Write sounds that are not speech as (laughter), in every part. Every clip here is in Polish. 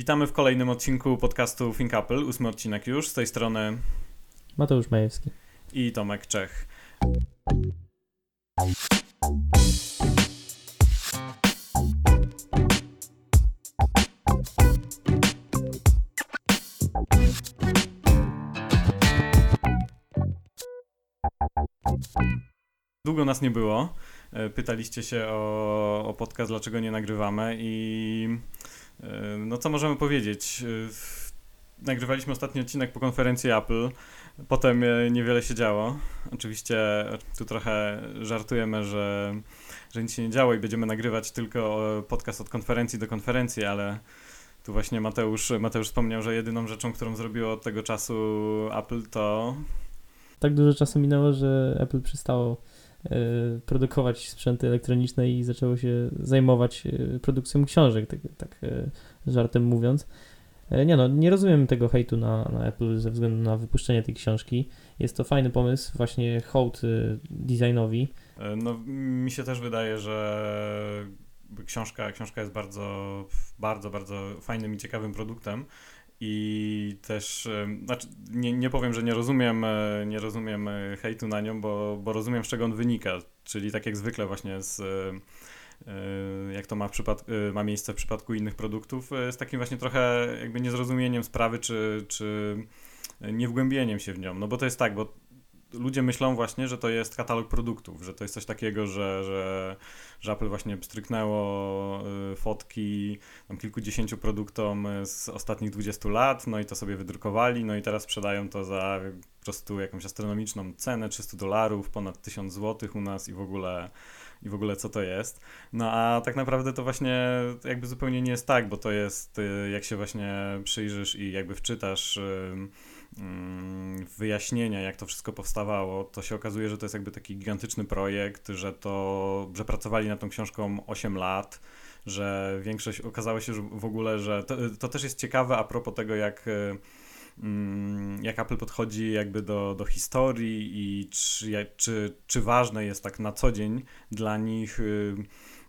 Witamy w kolejnym odcinku podcastu Think Apple, ósmy odcinek już. Z tej strony Mateusz Majewski i Tomek Czech. Długo nas nie było. E, pytaliście się o, o podcast, dlaczego nie nagrywamy i no co możemy powiedzieć? E, nagrywaliśmy ostatni odcinek po konferencji Apple, potem niewiele się działo. Oczywiście tu trochę żartujemy, że, że nic się nie działo i będziemy nagrywać tylko podcast od konferencji do konferencji, ale tu właśnie Mateusz, Mateusz wspomniał, że jedyną rzeczą, którą zrobiło od tego czasu Apple to... Tak dużo czasu minęło, że Apple przestało Y, produkować sprzęty elektroniczne i zaczęło się zajmować y, produkcją książek, tak, tak y, żartem mówiąc. Nie no, nie rozumiem tego hejtu na, na Apple ze względu na wypuszczenie tej książki. Jest to fajny pomysł, właśnie hołd designowi. E, no, mi się też wydaje, że książka, książka jest bardzo, bardzo, bardzo fajnym i ciekawym produktem i też, znaczy nie, nie powiem, że nie rozumiem, e, nie rozumiem e, hejtu na nią, bo, bo rozumiem z czego on wynika, czyli tak jak zwykle właśnie z e, jak to ma, ma miejsce w przypadku innych produktów, z takim właśnie trochę jakby niezrozumieniem sprawy, czy, czy niewgłębieniem się w nią. No bo to jest tak, bo ludzie myślą właśnie, że to jest katalog produktów, że to jest coś takiego, że, że, że Apple właśnie stryknęło y, fotki tam kilkudziesięciu produktom z ostatnich 20 lat, no i to sobie wydrukowali, no i teraz sprzedają to za po prostu jakąś astronomiczną cenę, 300 dolarów, ponad 1000 zł u nas i w ogóle i w ogóle co to jest. No a tak naprawdę to właśnie jakby zupełnie nie jest tak, bo to jest, y, jak się właśnie przyjrzysz i jakby wczytasz Mm, wyjaśnienia, jak to wszystko powstawało, to się okazuje, że to jest jakby taki gigantyczny projekt, że to, że pracowali nad tą książką 8 lat, że większość, okazało się że w ogóle, że to, to też jest ciekawe a propos tego, jak mm, jak Apple podchodzi jakby do, do historii i czy, czy, czy ważne jest tak na co dzień dla nich y,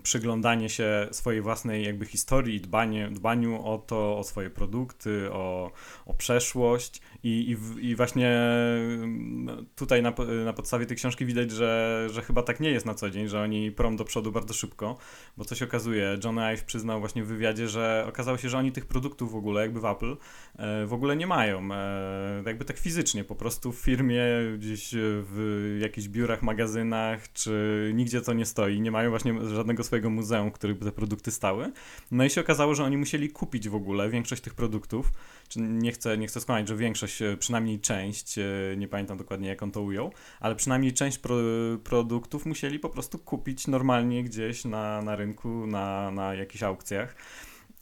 przyglądanie się swojej własnej jakby historii dbanie, dbaniu o to, o swoje produkty, o, o przeszłość. I, i, i właśnie mm, tutaj na, na podstawie tej książki widać, że, że chyba tak nie jest na co dzień, że oni prom do przodu bardzo szybko, bo co się okazuje, John Ive przyznał właśnie w wywiadzie, że okazało się, że oni tych produktów w ogóle, jakby w Apple, e, w ogóle nie mają, e, jakby tak fizycznie, po prostu w firmie, gdzieś w jakichś biurach, magazynach, czy nigdzie to nie stoi, nie mają właśnie żadnego swojego muzeum, w którym te produkty stały. No i się okazało, że oni musieli kupić w ogóle większość tych produktów, czy nie chcę, nie chcę skłamać, że większość, e, przynajmniej część, e, nie pamiętam dokładnie jak on to ujął, ale przynajmniej część pro, produktów musieli po prostu kupić normalnie gdzieś na, na rynku, na, na jakichś aukcjach.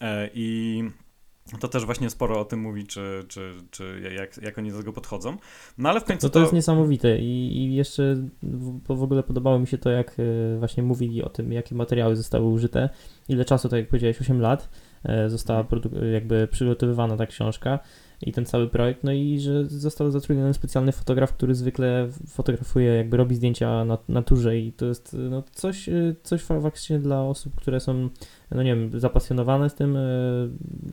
E, I to też właśnie sporo o tym mówi, czy, czy, czy jak, jak oni do tego podchodzą. No ale w końcu. No to, to jest niesamowite i, i jeszcze w, w ogóle podobało mi się to, jak e, właśnie mówili o tym, jakie materiały zostały użyte, ile czasu, tak jak powiedziałeś, 8 lat e, została jakby przygotowywana ta książka i ten cały projekt, no i że został zatrudniony specjalny fotograf, który zwykle fotografuje, jakby robi zdjęcia na naturze i to jest no, coś, coś faktycznie dla osób, które są, no nie wiem, zapasjonowane z tym, e,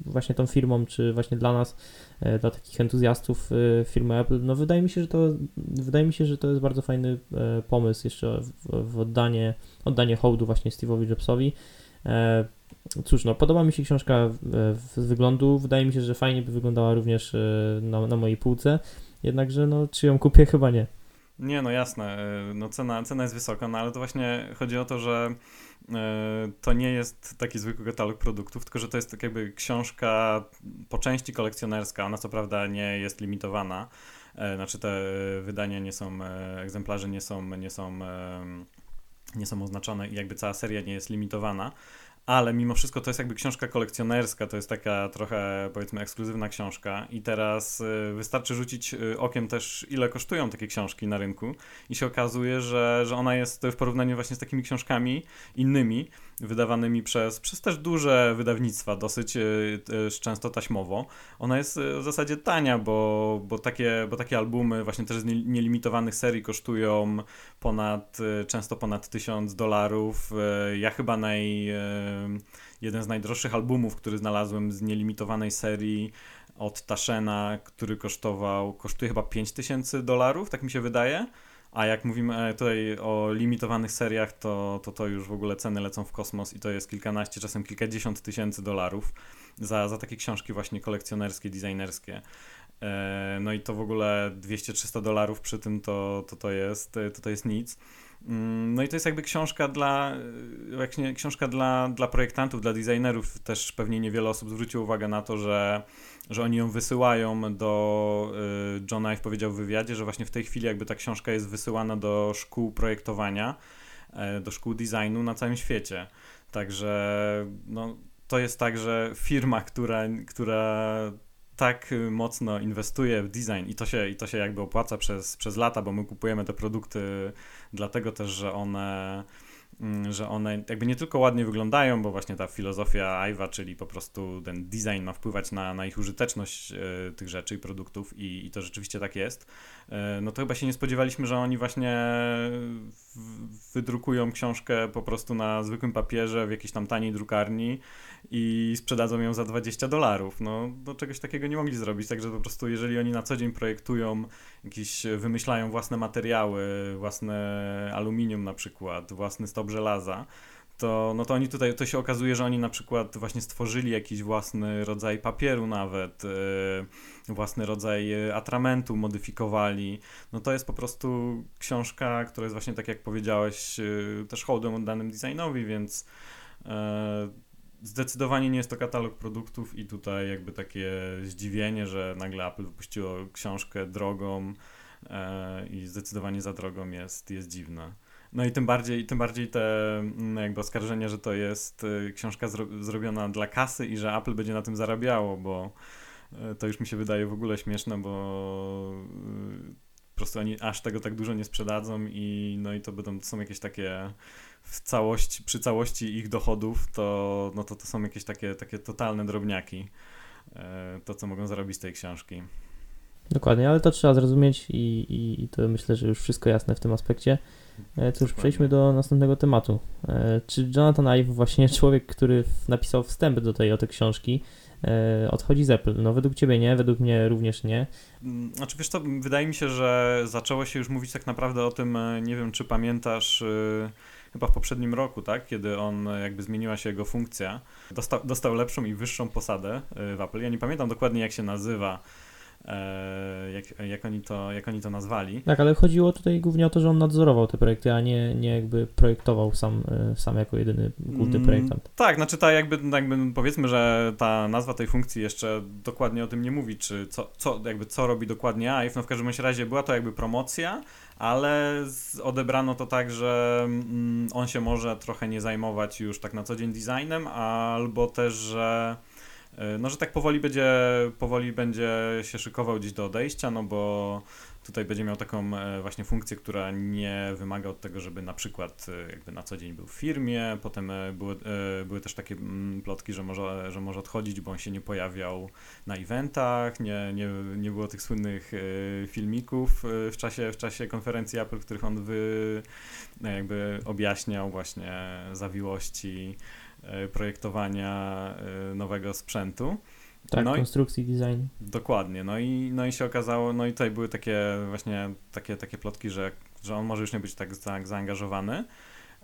właśnie tą firmą, czy właśnie dla nas, e, dla takich entuzjastów firmy Apple, no wydaje mi się, że to, wydaje mi się, że to jest bardzo fajny pomysł jeszcze w, w oddanie, oddanie hołdu właśnie Steve'owi Jobsowi, Cóż, no, podoba mi się książka z wyglądu. Wydaje mi się, że fajnie by wyglądała również e, na, na mojej półce. Jednakże, no, czy ją kupię? (laughs) Chyba nie. Nie, no jasne. E, no, cena, cena jest wysoka, no ale to właśnie chodzi o to, że e, to nie jest taki zwykły katalog produktów, tylko że to jest tak jakby książka po części kolekcjonerska. Ona co prawda nie jest limitowana. Znaczy te wydania nie są, egzemplarze nie są, nie są, nie są oznaczone i jakby cała seria nie jest limitowana ale mimo wszystko to jest jakby książka kolekcjonerska, to jest taka trochę powiedzmy ekskluzywna książka i teraz y, wystarczy rzucić y, okiem też ile kosztują takie książki na rynku i się okazuje, że, że ona jest w porównaniu właśnie z takimi książkami innymi, wydawanymi przez, przez też duże wydawnictwa, dosyć y, często taśmowo. Ona jest w zasadzie tania, bo, bo, takie, bo takie albumy właśnie też z nielimitowanych serii kosztują ponad, często ponad 1000 dolarów. Ja chyba naj jeden z najdroższych albumów, który znalazłem z nielimitowanej serii od Tashena, który kosztował, kosztuje chyba 5000 dolarów, tak mi się wydaje. A jak mówimy e, tutaj o limitowanych seriach, to, to to już w ogóle ceny lecą w kosmos i to jest kilkanaście, czasem kilkadziesiąt tysięcy dolarów za, za takie książki właśnie kolekcjonerskie, designerskie. E, no i to w ogóle 200-300 dolarów przy tym to, to, to, jest, to, to jest nic. Mm, no i to jest jakby książka dla, właśnie książka dla, dla projektantów, dla designerów. Też pewnie niewiele osób zwróciło uwagę na to, że, że oni ją wysyłają do, y, John Ive powiedział w wywiadzie, że właśnie w tej chwili jakby ta książka jest wysyłana do szkół projektowania, e, do szkół designu na całym świecie. Także no, to jest tak, że firma, która, która tak mocno inwestuje w design i to się, i to się jakby opłaca przez, przez lata, bo my kupujemy te produkty dlatego też, że one Mm, że one jakby nie tylko ładnie wyglądają, bo właśnie ta filozofia Iwa, czyli po prostu ten design ma wpływać na, na ich użyteczność e, tych rzeczy i produktów i, i, to rzeczywiście tak jest, e, no to chyba się nie spodziewaliśmy, że oni właśnie w, wydrukują książkę po prostu na zwykłym papierze w jakiejś tam taniej drukarni i sprzedadzą ją za 20 dolarów. No, do czegoś takiego nie mogli zrobić, także po prostu jeżeli oni na co dzień projektują jakieś, wymyślają własne materiały, własne aluminium na przykład, własny stop żelaza, to, no to oni tutaj, to się okazuje, że oni na przykład właśnie stworzyli jakiś własny rodzaj papieru nawet, yy, własny rodzaj atramentu modyfikowali. No to jest po prostu książka, która jest właśnie tak jak powiedziałeś, yy, też hołdem danym designowi, więc yy, zdecydowanie nie jest to katalog produktów i tutaj jakby takie zdziwienie, że nagle Apple wypuściło książkę drogą e, i zdecydowanie za drogą jest, jest dziwne. No i tym bardziej, tym bardziej te mm, jakby oskarżenie, że to jest e, książka zro zrobiona dla kasy i że Apple będzie na tym zarabiało, bo e, to już mi się wydaje w ogóle śmieszne, bo e, po prostu oni aż tego tak dużo nie sprzedadzą i no i to będą, to są jakieś takie w całości, przy całości ich dochodów, to, no to, to są jakieś takie, takie totalne drobniaki, e, to co mogą zarobić z tej książki. Dokładnie, ale to trzeba zrozumieć i, i, i to myślę, że już wszystko jasne w tym aspekcie. E, cóż, Dokładnie. przejdźmy do następnego tematu. E, czy Jonathan Ive, właśnie człowiek, który napisał wstęp do tej oto książki, odchodzi z Apple? No według Ciebie nie, według mnie również nie. Mm, znaczy wiesz to wydaje mi się, że zaczęło się już mówić tak naprawdę o tym, nie wiem czy pamiętasz chyba w poprzednim roku, tak, kiedy on e, jakby zmieniła się jego funkcja, dostał, dostał lepszą i wyższą posadę e, w Apple. Ja nie pamiętam dokładnie jak się nazywa, e, jak, jak, oni to, jak oni to nazwali. Tak, ale chodziło tutaj głównie o to, że on nadzorował te projekty, a nie, nie jakby projektował sam, sam jako jedyny główny mm, projektant. tak, znaczy ta jakby, jakby powiedzmy, że ta nazwa tej funkcji jeszcze dokładnie o tym nie mówi, czy co, co, jakby co robi dokładnie Ive, no w każdym razie była to jakby promocja, ale odebrano to tak, że mm, on się może trochę nie zajmować już tak na co dzień designem, albo też, że no, że tak powoli będzie, powoli będzie się szykował gdzieś do odejścia, no bo tutaj będzie miał taką e, właśnie funkcję, która nie wymaga od tego, żeby na przykład e, jakby na co dzień był w firmie, potem e, były, były też takie mm, plotki, że może, że może odchodzić, bo on się nie pojawiał na eventach, nie, nie, nie było tych słynnych filmików w czasie, w czasie konferencji Apple, w których on wy, jakby objaśniał właśnie zawiłości projektowania nowego sprzętu. Tak, no konstrukcji, i, design. Dokładnie. No i, no i się okazało, no i tutaj były takie właśnie takie, takie plotki, że, że on może już nie być tak, tak zaangażowany.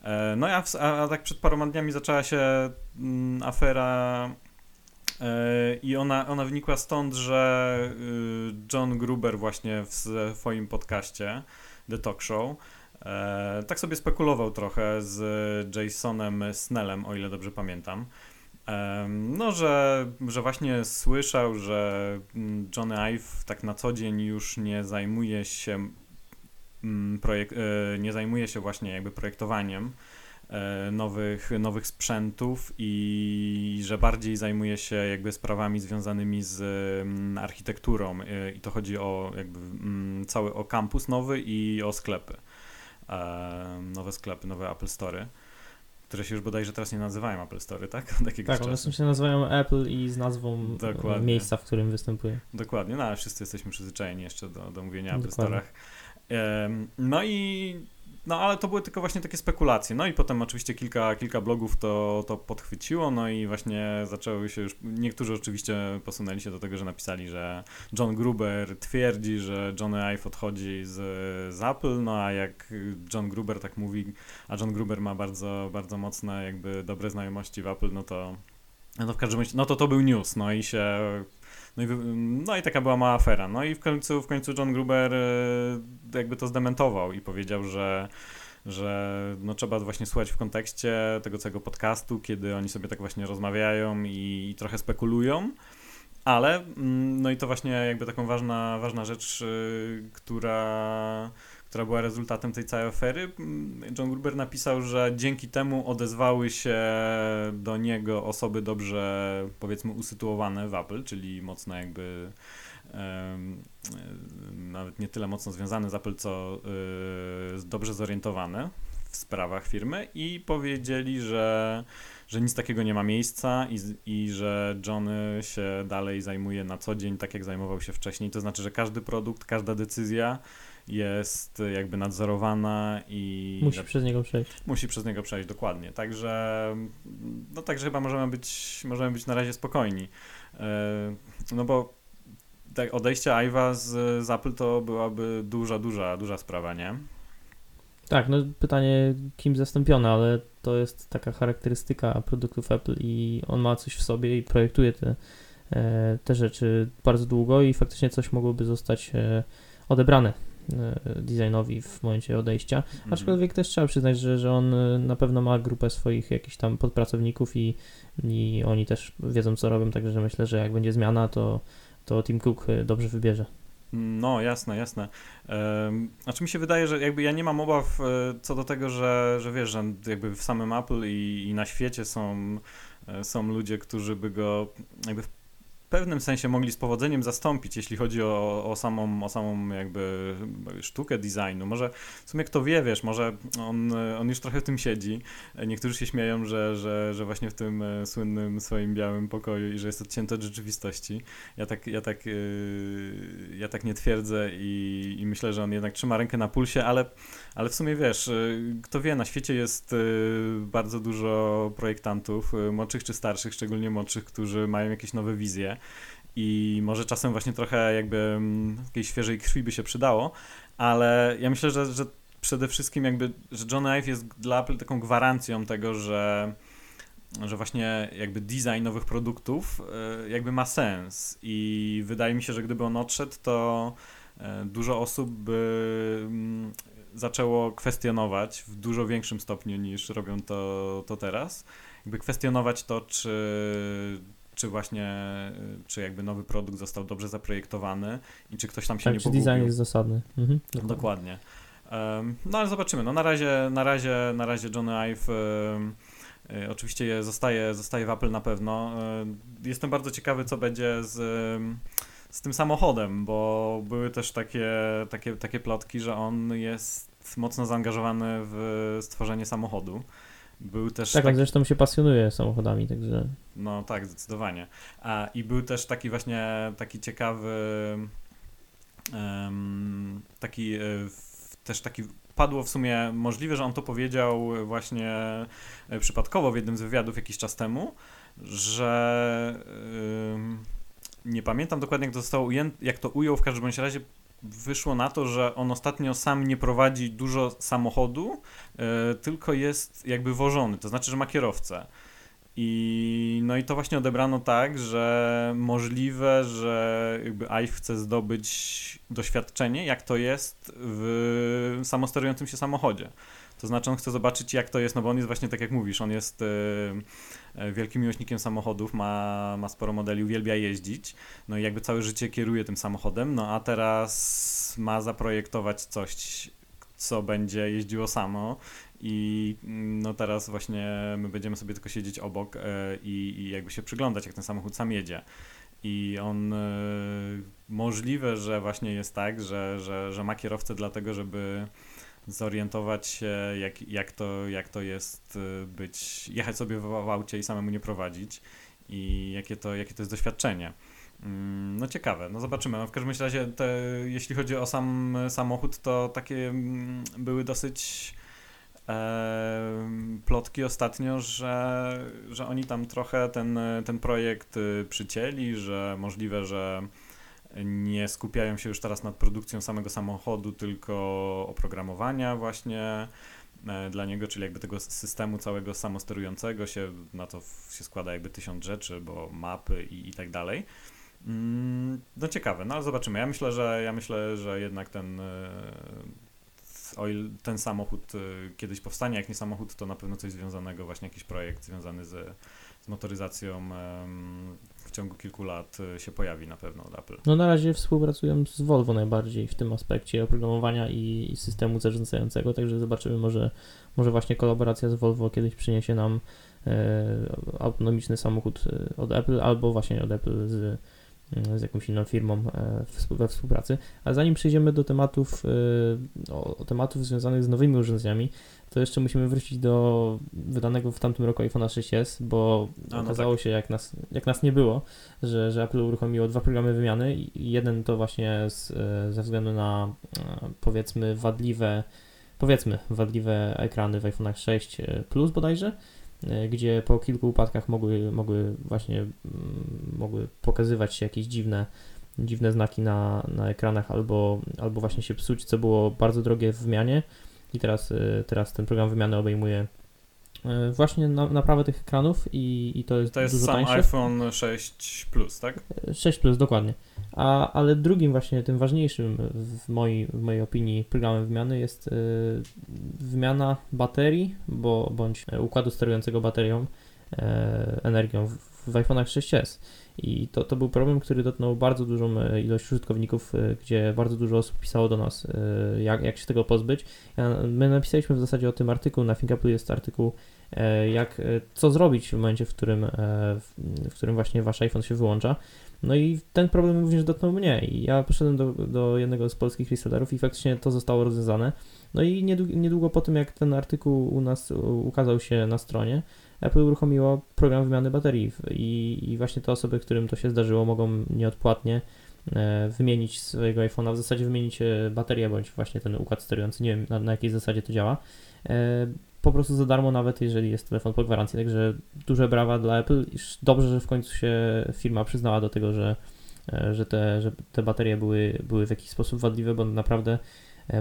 E, no a, a, a tak przed paroma dniami zaczęła się mm, afera e, i ona, ona wynikła stąd, że y, John Gruber właśnie w swoim podcaście The Talk Show e, tak sobie spekulował trochę z Jasonem Snellem, o ile dobrze pamiętam. No, że, że właśnie słyszał, że mm, Johnny Ive tak na co dzień już nie zajmuje się mm, projek- e, nie zajmuje się właśnie jakby projektowaniem e, nowych, nowych sprzętów i że bardziej zajmuje się jakby sprawami związanymi z mm, architekturą e, i to chodzi o jakby cały o kampus nowy i o sklepy. Nowe sklepy, nowe Apple Story które się już bodajże teraz nie nazywają Apple Store, tak? (laughs) Od tak, one się nazywają Apple i z nazwą e, Dokładnie. miejsca, w którym występuje. Dokładnie, no ale wszyscy jesteśmy przyzwyczajeni jeszcze do, do mówienia Apple Store'ach. No i no ale to były tylko właśnie takie spekulacje. No i potem oczywiście kilka, kilka blogów to, to podchwyciło, no i właśnie zaczęły się już, niektórzy oczywiście posunęli się do tego, że napisali, że John Gruber twierdzi, że Johnny Ive odchodzi z, z Apple, no a jak John Gruber tak mówi, a John Gruber ma bardzo, bardzo mocne jakby dobre znajomości w Apple, no to no to w każdym razie, no to to był news, no i się no i, no i taka była mała afera. No i w końcu, w końcu John Gruber e, jakby to zdementował i powiedział, że że no, trzeba właśnie słuchać w kontekście tego całego podcastu, kiedy oni sobie tak właśnie rozmawiają i, i trochę spekulują. Ale, mm, no i to właśnie jakby taką ważna, ważna rzecz, yy, która, która była rezultatem tej całej afery. Mm, John Gruber napisał, że dzięki temu odezwały się do niego osoby dobrze, powiedzmy, usytuowane w Apple, czyli mocno jakby nawet nie tyle mocno związane z Apple, co y, dobrze zorientowane w sprawach firmy i powiedzieli, że, że nic takiego nie ma miejsca i, i że Johnny się dalej zajmuje na co dzień tak, jak zajmował się wcześniej. To znaczy, że każdy produkt, każda decyzja jest jakby nadzorowana i... Musi przez niego przejść. Musi przez niego przejść, dokładnie. Także, no także chyba możemy być, możemy być na razie spokojni. E, no bo tak, odejście Iwa z, z Apple to byłaby duża, duża, duża sprawa, nie? Tak, no pytanie kim zastąpione, ale to jest taka charakterystyka produktów Apple i on ma coś w sobie i projektuje te, e, te rzeczy bardzo długo i faktycznie coś mogłoby zostać e, odebrane designowi w momencie odejścia. Mhm. Aczkolwiek też trzeba przyznać, że, że on na pewno ma grupę swoich jakichś tam podpracowników i, i oni też wiedzą co robią, także myślę, że jak będzie zmiana, to to Tim Cook y, dobrze wybierze. No, jasne, jasne. Znaczy mi się wydaje, że jakby ja nie mam obaw e, co do tego, że, że wiesz, że jakby w samym Apple i, i na świecie są, e, są ludzie, którzy by go jakby pewnym sensie mogli z powodzeniem zastąpić, jeśli chodzi o, o, samą, o samą jakby sztukę designu. Może w sumie kto wie, wiesz, może on, on już trochę w tym siedzi. Niektórzy się śmieją, że, że, że właśnie w tym e, słynnym swoim białym pokoju i że jest odcięty od rzeczywistości. Ja tak, ja tak, e, ja tak nie twierdzę i, i myślę, że on jednak trzyma rękę na pulsie, ale, ale w sumie wiesz, e, kto wie, na świecie jest bardzo dużo projektantów, młodszych czy starszych, szczególnie młodszych, którzy mają jakieś nowe wizje. I może czasem właśnie trochę jakby mm, takiej świeżej krwi by się przydało, ale ja myślę, że, że przede wszystkim jakby, że John Ive jest dla Apple taką gwarancją tego, że że właśnie jakby design nowych produktów jakby ma sens. I wydaje mi się, że gdyby on odszedł, to e, dużo osób by mm, zaczęło kwestionować w dużo większym stopniu niż robią to, to teraz. Jakby kwestionować to, czy, czy właśnie, czy jakby nowy produkt został dobrze zaprojektowany i czy ktoś tam się tak, nie czy pogubił. design jest zasadny. Mhm, dokładnie. dokładnie. Um, no ale zobaczymy. No na razie, na razie, na razie Johnny Ive um, y, oczywiście zostaje, zostaje w Apple na pewno. Y, jestem bardzo ciekawy, co będzie z, z tym samochodem, bo były też takie, takie, takie plotki, że on jest mocno zaangażowany w stworzenie samochodu. Był też tak, taki... on zresztą się pasjonuje samochodami, także... No tak, zdecydowanie. A, I był też taki właśnie, taki ciekawy, um, taki, e, też taki, padło w sumie możliwe, że on to powiedział właśnie e, przypadkowo w jednym z wywiadów jakiś czas temu, że um, nie pamiętam dokładnie jak to zostało ujęte, jak to ujął, w każdym razie wyszło na to, że on ostatnio sam nie prowadzi dużo samochodu, yy, tylko jest jakby wożony, to znaczy, że ma kierowcę. I, no i to właśnie odebrano tak, że możliwe, że jakby IVE chce zdobyć doświadczenie, jak to jest w samosterującym się samochodzie. To znaczy on chce zobaczyć, jak to jest, no bo on jest właśnie tak jak mówisz, on jest e, wielkim miłośnikiem samochodów, ma, ma sporo modeli, uwielbia jeździć, no i jakby całe życie kieruje tym samochodem, no a teraz ma zaprojektować coś, co będzie jeździło samo i no teraz właśnie my będziemy sobie tylko siedzieć obok e, i, i jakby się przyglądać, jak ten samochód sam jedzie. I on e, możliwe, że właśnie jest tak, że, że, że ma kierowcę dlatego, żeby zorientować się, jak, jak, to, jak to jest y, być, jechać sobie w, w aucie i samemu nie prowadzić i jakie to, jakie to jest doświadczenie. Mm, no ciekawe, no zobaczymy. No w każdym razie, te, jeśli chodzi o sam samochód, to takie mm, były dosyć e, plotki ostatnio, że, że oni tam trochę ten, ten projekt y, przycięli, że możliwe, że nie skupiają się już teraz nad produkcją samego samochodu, tylko oprogramowania właśnie e, dla niego, czyli jakby tego systemu całego samosterującego się, na to się składa jakby tysiąc rzeczy, bo mapy i, i tak dalej. Mm, no ciekawe, no ale zobaczymy. Ja myślę, że ja myślę, że jednak ten e, ten samochód e, kiedyś powstanie, jak nie samochód, to na pewno coś związanego, właśnie jakiś projekt związany z, z motoryzacją w ciągu kilku lat e, się pojawi na pewno od Apple. No na razie współpracują z Volvo najbardziej w tym aspekcie oprogramowania i, i systemu zarządzającego, także zobaczymy, może, może właśnie kolaboracja z Volvo kiedyś przyniesie nam e, autonomiczny samochód od Apple albo właśnie od Apple z E, z jakąś inną firmą e, we współpracy. A zanim przejdziemy do tematów, e, o, tematów związanych z nowymi urządzeniami, to jeszcze musimy wrócić do wydanego w tamtym roku iPhone 6s, bo A, no okazało tak. się, jak nas, jak nas nie było, że, że Apple uruchomiło dwa programy wymiany. Jeden to właśnie z, ze względu na powiedzmy wadliwe, powiedzmy wadliwe ekrany w iPhone 6 Plus bodajże, E, gdzie po kilku upadkach mogły, mogły właśnie mm, mogły pokazywać się jakieś dziwne, dziwne znaki na, na ekranach albo, albo właśnie się psuć, co było bardzo drogie w wymianie. I teraz, e, teraz ten program wymiany obejmuje E, właśnie na, naprawę tych ekranów i, i to jest To jest dużo sam tańsze. iPhone 6 Plus, tak? 6 Plus, dokładnie. A, ale drugim właśnie, tym ważniejszym w mojej, w mojej opinii programem wymiany jest y, wymiana baterii, bo, bądź układu sterującego baterią, y, energią w, w iPhone'ach 6s. I to, to był problem, który dotknął bardzo dużą ilość użytkowników, gdzie bardzo dużo osób pisało do nas, jak, jak się tego pozbyć. My napisaliśmy w zasadzie o tym artykuł, na ThinkApple jest artykuł E, jak, e, co zrobić w momencie, w którym, e, w którym właśnie wasz iPhone się wyłącza. No i ten problem również dotknął mnie i ja poszedłem do, do jednego z polskich resellerów i faktycznie to zostało rozwiązane. No i niedługo, niedługo po tym, jak ten artykuł u nas ukazał się na stronie, Apple uruchomiło program wymiany baterii i, i właśnie te osoby, którym to się zdarzyło, mogą nieodpłatnie wymienić swojego iPhone'a, w zasadzie wymienić baterię bądź właśnie ten układ sterujący, nie wiem na, na jakiej zasadzie to działa po prostu za darmo, nawet jeżeli jest telefon po gwarancji. Także duże brawa dla Apple. Dobrze, że w końcu się firma przyznała do tego, że, e, że, te, że te baterie były, były w jakiś sposób wadliwe, bo naprawdę e,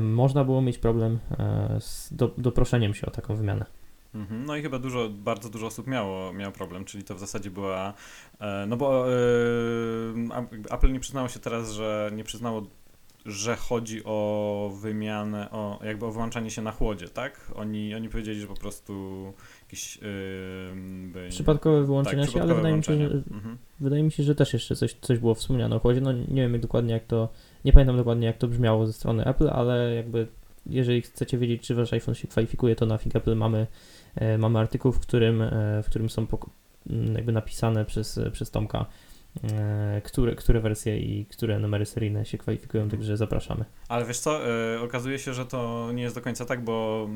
można było mieć problem e, z do, doproszeniem się o taką wymianę. Mhm. No i chyba dużo, bardzo dużo osób miało, miało problem, czyli to w zasadzie była, no bo Apple nie przyznało się teraz, że nie przyznało że chodzi o wymianę, o jakby o wyłączanie się na chłodzie, tak? Oni, oni powiedzieli, że po prostu jakieś yy, przypadkowe wyłączenia tak, się, ale wydaje mi się, że, mhm. wydaje mi się, że też jeszcze coś, coś było wspomniane o chłodzie. No nie wiem dokładnie jak to, nie pamiętam dokładnie jak to brzmiało ze strony Apple, ale jakby jeżeli chcecie wiedzieć, czy wasz iPhone się kwalifikuje, to na Think Apple mamy, e, mamy artykuł, w którym, e, w którym są jakby napisane przez, przez Tomka. E, które, które wersje i które numery seryjne się kwalifikują, także zapraszamy. Ale wiesz co, yy, okazuje się, że to nie jest do końca tak, bo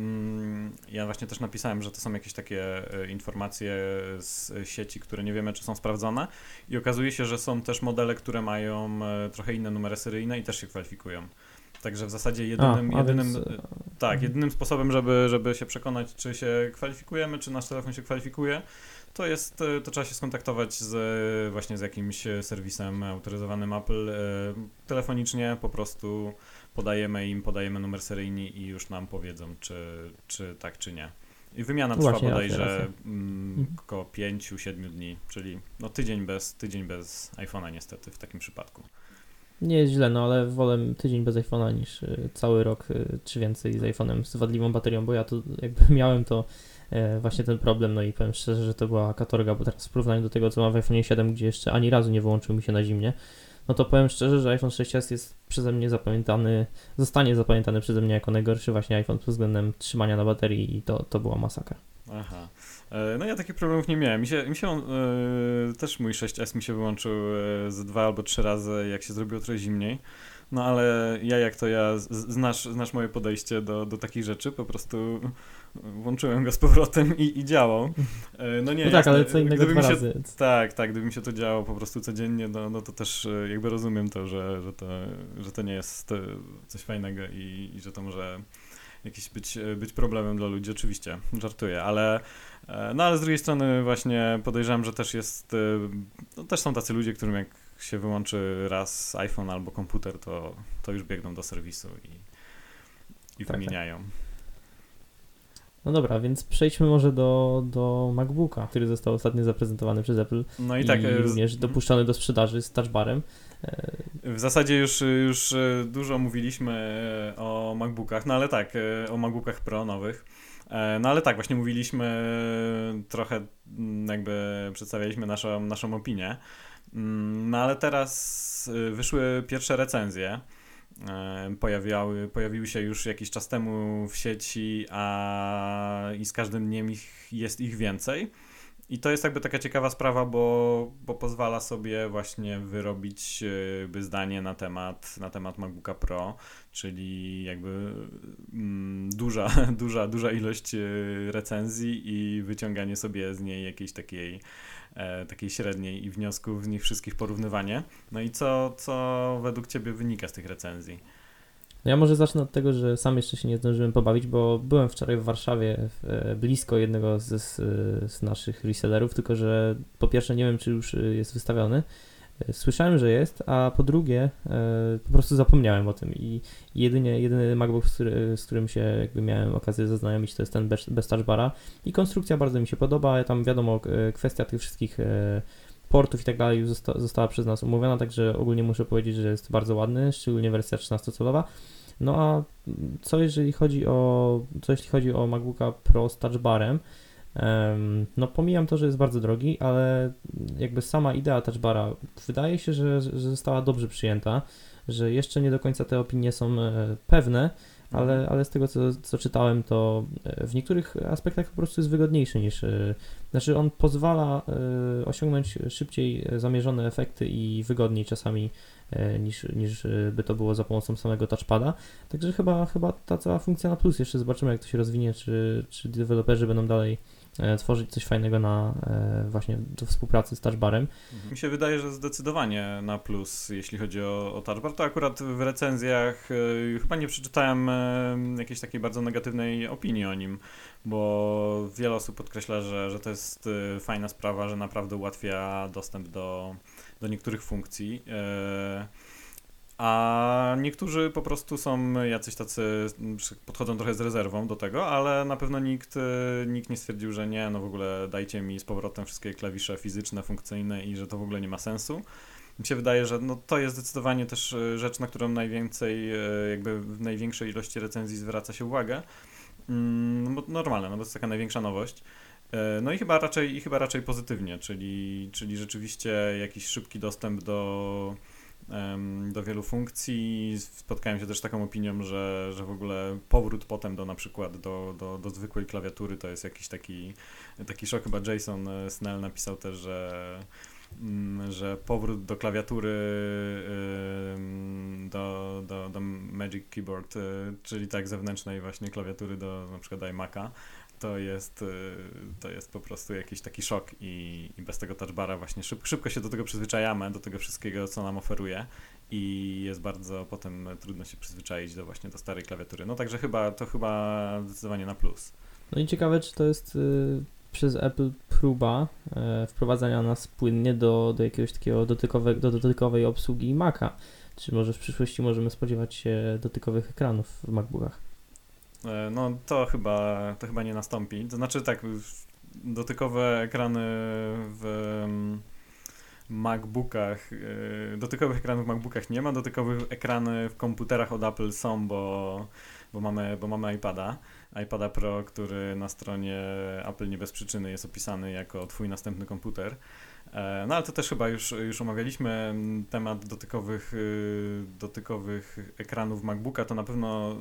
yy, ja właśnie też napisałem, że to są jakieś takie yy, informacje z sieci, które nie wiemy, czy są sprawdzone i okazuje się, że są też modele, które mają trochę inne numery seryjne i też się kwalifikują. Także w zasadzie jedynym, a, a jedynym, więc... tak, mhm. jedynym sposobem, żeby, żeby się przekonać, czy się kwalifikujemy, czy nasz telefon się kwalifikuje, to jest, e, to trzeba się skontaktować z, właśnie z jakimś serwisem autoryzowanym Apple e, telefonicznie, po prostu podajemy im, podajemy numer seryjny i już nam powiedzą, czy, czy tak, czy nie. I wymiana trwa Właśnie, bodajże mm, mhm. około 5-7 dni, czyli no tydzień bez, tydzień bez iPhone'a niestety w takim przypadku. Nie jest źle, no ale wolę tydzień bez iPhone'a niż y, cały rok y, czy więcej z iPhone'em z wadliwą baterią, bo ja to jakby (laughs) miałem to E, właśnie ten problem, no i powiem szczerze, że to była katorga, bo teraz w porównaniu do tego, co mam w iPhone 7, gdzie jeszcze ani razu nie wyłączył mi się na zimnie, no to powiem szczerze, że iPhone 6s jest przeze mnie zapamiętany, zostanie zapamiętany przeze mnie jako najgorszy właśnie iPhone pod względem trzymania na baterii i to, to była masakra. Aha. E, no ja takich problemów nie miałem. Mi się, mi się on, e, też mój 6S mi się wyłączył e, z dwa albo trzy razy, jak się zrobiło trochę zimniej. No ale ja jak to ja, znasz, znasz moje podejście do, do takich rzeczy, po prostu włączyłem go z powrotem i, i działał. No nie, no tak, jasne, ale co innego dwa się, razy. Tak, tak, gdyby mi się to działo po prostu codziennie, no, no to też jakby rozumiem to, że, że, to, że to nie jest coś fajnego i, i że to może jakiś być, być problemem dla ludzi, oczywiście, żartuję, ale e, no ale z drugiej strony właśnie podejrzewam, że też jest, e, no też są tacy ludzie, którym jak się wyłączy raz iPhone albo komputer, to, to już biegną do serwisu i, i tak, tak. wymieniają. Tak. No dobra, więc przejdźmy może do, do MacBooka, który został ostatnio zaprezentowany przez Apple. No i tak. I e, również mhm. dopuszczony do sprzedaży z touchbarem. W zasadzie już, już e, dużo mówiliśmy e, o MacBookach, no ale tak, o MacBookach Pro nowych. No ale tak, właśnie mówiliśmy trochę, mm, jakby przedstawialiśmy naszą, naszą opinię. Mm, no ale teraz wyszły pierwsze recenzje. Pojawiały, pojawiły się już jakiś czas temu w sieci, a i z każdym dniem ich, jest ich więcej. I to jest jakby taka ciekawa sprawa, bo, bo pozwala sobie właśnie wyrobić by zdanie na temat, na temat MacBooka Pro, czyli jakby mm, duża, (laughs) duża, duża ilość e, recenzji i wyciąganie sobie z niej jakiejś takiej, e, takiej średniej i wniosków z nich wszystkich porównywanie. No i co, co według Ciebie wynika z tych recenzji? No ja może zacznę od tego, że sam jeszcze się nie zdążyłem pobawić, bo byłem wczoraj w Warszawie e, blisko jednego z, z, naszych resellerów, tylko że po pierwsze nie wiem, czy już e, jest wystawiony. E, słyszałem, że jest, a po drugie po prostu zapomniałem o tym i jedynie, jedyny MacBook, z, który, z którym się jakby miałem okazję zaznajomić, to jest ten bez, bez touchbara i konstrukcja bardzo mi się podoba, tam wiadomo, kwestia tych wszystkich portów i tak dalej została przez nas umówiona, także ogólnie muszę powiedzieć, że jest bardzo ładny, szczególnie wersja 13-calowa. No a co jeżeli chodzi o, co jeśli chodzi o MacBooka Pro z touchbarem, no pomijam to, że jest bardzo drogi, ale jakby sama idea touchbara wydaje się, że, że została dobrze przyjęta, że jeszcze nie do końca te opinie są e, pewne, ale, ale z tego co, co czytałem, to e, w niektórych aspektach po prostu jest wygodniejszy niż. E, znaczy, on pozwala osiągnąć szybciej zamierzone efekty i wygodniej czasami E, niż, niż e, by to było za pomocą samego touchpada. Także chyba, chyba ta cała funkcja na plus, jeszcze zobaczymy jak to się rozwinie, czy, czy deweloperzy będą dalej e, tworzyć coś fajnego na właśnie do współpracy z touchbarem. Mhm. Mi się wydaje, że zdecydowanie na plus, jeśli chodzi o, o touchbar. To akurat w recenzjach chyba nie przeczytałem jakiejś takiej bardzo negatywnej opinii o nim, bo wiele osób podkreśla, że, że to jest fajna sprawa, że naprawdę ułatwia dostęp do do niektórych funkcji. E, a niektórzy po prostu są jacyś tacy, podchodzą trochę z rezerwą do tego, ale na pewno nikt, e, nikt nie stwierdził, że nie, no w ogóle dajcie mi z powrotem wszystkie klawisze fizyczne, funkcyjne i że to w ogóle nie ma sensu. Mi się wydaje, że no to jest zdecydowanie też e, rzecz, na którą najwięcej, jakby w największej ilości recenzji zwraca się uwagę. Mm, no normalne, no to jest taka największa nowość. No i chyba raczej, i chyba raczej pozytywnie, czyli, czyli rzeczywiście jakiś szybki dostęp do, do wielu funkcji. Spotkałem się też taką opinią, że, że w ogóle powrót potem do na przykład do, do, do zwykłej klawiatury to jest jakiś taki, taki szok. Chyba Jason Snell napisał też, że mm, że powrót do klawiatury do, do, do Magic Keyboard, e, czyli tak zewnętrznej właśnie klawiatury do na przykład iMac'a, to jest, y, to jest po prostu jakiś taki szok i, i bez tego touchbara właśnie szyb, szybko się do tego przyzwyczajamy, do tego wszystkiego, co nam oferuje i jest bardzo potem trudno się przyzwyczaić do właśnie do starej klawiatury. No także chyba to chyba zdecydowanie na plus. No i ciekawe, czy to jest y, przez Apple próba y, wprowadzania nas płynnie do, do jakiegoś takiego dotykowe, do dotykowej obsługi Maca. Czy może w przyszłości możemy spodziewać się dotykowych ekranów w MacBookach? E, no to chyba, to chyba nie nastąpi. To znaczy tak, dotykowe ekrany w, MacBookach, yy, dotykowych ekranów w MacBookach nie ma, dotykowych ekrany w komputerach od Apple są, bo, bo, mamy, bo mamy iPada, iPada Pro, który na stronie Apple nie bez przyczyny jest opisany jako twój następny komputer. E, no ale to też chyba już, już omawialiśmy mm, temat dotykowych, y, dotykowych ekranów MacBooka, to na pewno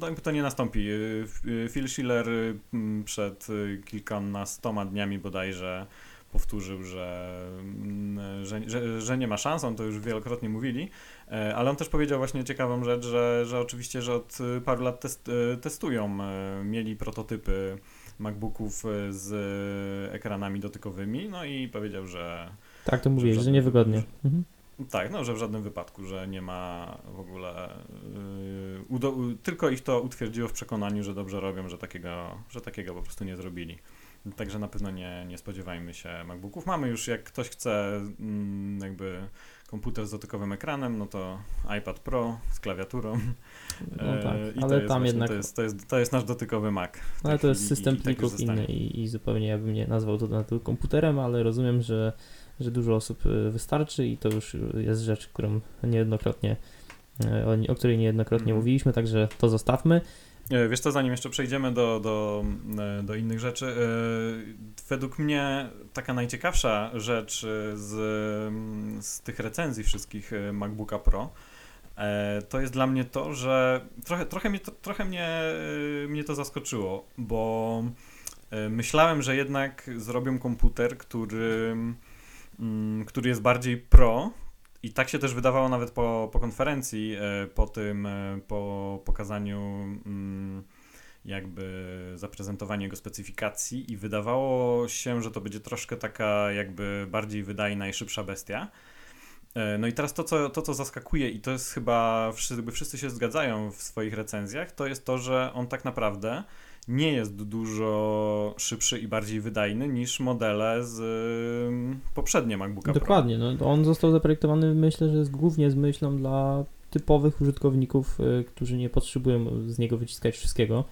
to, to nie nastąpi. Y, y, Phil Schiller mm, przed kilkunastoma dniami bodajże powtórzył, że, mm, że, że, że, nie ma szans, on to już wielokrotnie mówili, e, ale on też powiedział właśnie ciekawą rzecz, że, że oczywiście, że od paru lat test, testują, e, mieli prototypy MacBooków e, z ekranami dotykowymi, no i powiedział, że... Tak, to mówiłeś, że, że niewygodnie. Mhm. Tak, no, że w żadnym wypadku, że nie ma w ogóle. Yy, tylko ich to utwierdziło w przekonaniu, że dobrze robią, że takiego, że takiego po prostu nie zrobili. Także na pewno nie, nie spodziewajmy się MacBooków. Mamy już, jak ktoś chce, mm, jakby komputer z dotykowym ekranem, no to iPad Pro z klawiaturą. No tak, e, ale tam właśnie, jednak... To jest, to, jest, to jest nasz dotykowy Mac. Ale to jest system i, tak plików i inny i, i, zupełnie ja bym nie nazwał to na komputerem, ale rozumiem, że, że dużo osób e, wystarczy i to już jest rzecz, którą niejednokrotnie, e, o, której niejednokrotnie mm. mówiliśmy, także to zostawmy. E, wiesz co, zanim jeszcze przejdziemy do, do, e, do innych rzeczy, e, według mnie taka najciekawsza rzecz z, z tych recenzji wszystkich MacBooka Pro to jest dla mnie to, że trochę, trochę, mnie, trochę mnie, mnie to zaskoczyło, bo myślałem, że jednak zrobią komputer, który, który jest bardziej pro, i tak się też wydawało nawet po, po konferencji, e, po tym, e, po pokazaniu mm, jakby zaprezentowanie jego specyfikacji i wydawało się, że to będzie troszkę taka jakby bardziej wydajna i szybsza bestia. E, no i teraz to co, to, co zaskakuje i to jest chyba, wszyscy, wszyscy się zgadzają w swoich recenzjach, to jest to, że on tak naprawdę nie jest dużo szybszy i bardziej wydajny niż modele z poprzednie MacBooka Dokładnie, Pro. no, on został zaprojektowany myślę, że jest głównie z myślą dla typowych użytkowników, y, którzy nie potrzebują z niego wyciskać wszystkiego.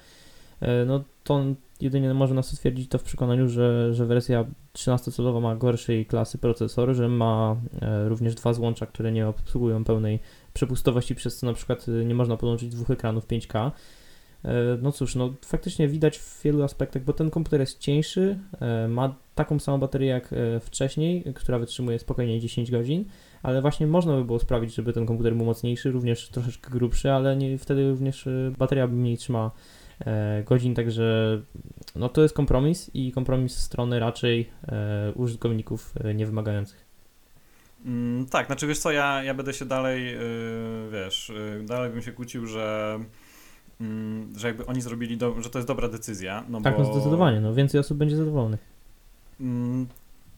Y, no to jedynie może nas utwierdzić to w przekonaniu, że, że wersja 13-calowa ma gorszej klasy procesor, że ma y, również dwa złącza, które nie obsługują pełnej przepustowości, przez co na przykład nie można podłączyć dwóch ekranów 5K. E, no cóż, no faktycznie widać w wielu aspektach, bo ten komputer jest cieńszy, e, ma taką samą baterię jak e, wcześniej, która wytrzymuje spokojnie 10 godzin, ale właśnie można by było sprawić, żeby ten komputer był mocniejszy, również troszeczkę grubszy, ale nie, wtedy również bateria by mniej trzymała godzin, także no to jest kompromis i kompromis strony raczej użytkowników niewymagających. Mm, tak, znaczy wiesz co, ja, ja będę się dalej, yy, wiesz, yy, dalej bym się kłócił, że że jakby oni zrobili, do, że to jest dobra decyzja. No tak, bo... no zdecydowanie, no więcej osób będzie zadowolonych. Mm,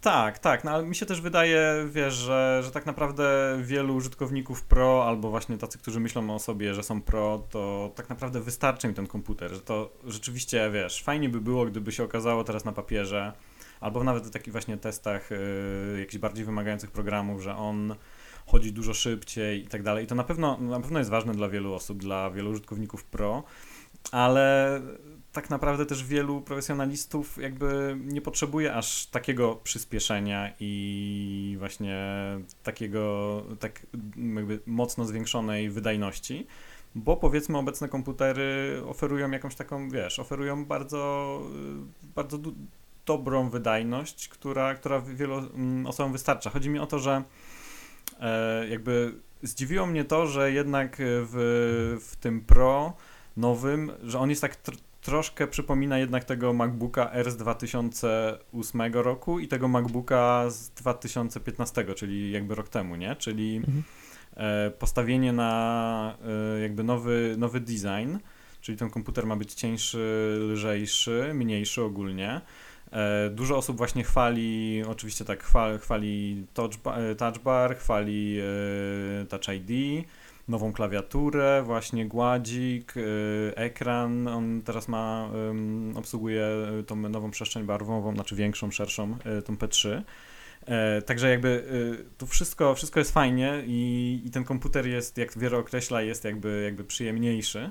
tak, tak, no ale mi się też wydaje, wiesz, że, że tak naprawdę wielu użytkowników pro, albo właśnie tacy, którzy myślą o sobie, że są pro, to tak naprawdę wystarczy im ten komputer, że to rzeczywiście, wiesz, fajnie by było, gdyby się okazało teraz na papierze, albo nawet w takich właśnie testach yy, jakichś bardziej wymagających programów, że on chodzi dużo szybciej i tak dalej. I to na pewno, na pewno jest ważne dla wielu osób, dla wielu użytkowników pro, ale tak naprawdę też wielu profesjonalistów jakby nie potrzebuje aż takiego przyspieszenia i właśnie takiego tak jakby mocno zwiększonej wydajności, bo powiedzmy obecne komputery oferują jakąś taką, wiesz, oferują bardzo, bardzo dobrą wydajność, która, która wielu mm, osobom wystarcza. Chodzi mi o to, że jakby zdziwiło mnie to, że jednak w, w tym Pro nowym, że on jest tak tr troszkę przypomina jednak tego MacBooka R z 2008 roku i tego MacBooka z 2015, czyli jakby rok temu, nie? Czyli mhm. e, postawienie na e, jakby nowy, nowy design, czyli ten komputer ma być cieńszy, lżejszy, mniejszy ogólnie. E, dużo osób właśnie chwali, oczywiście tak, chwali, chwali touch, e, touch bar, chwali e, Touch ID, nową klawiaturę, właśnie gładzik, ekran. On teraz ma, obsługuje tą nową przestrzeń barwową, znaczy większą, szerszą, tą P3. Także jakby tu wszystko, wszystko jest fajnie i, i ten komputer jest, jak wiele określa, jest jakby, jakby przyjemniejszy.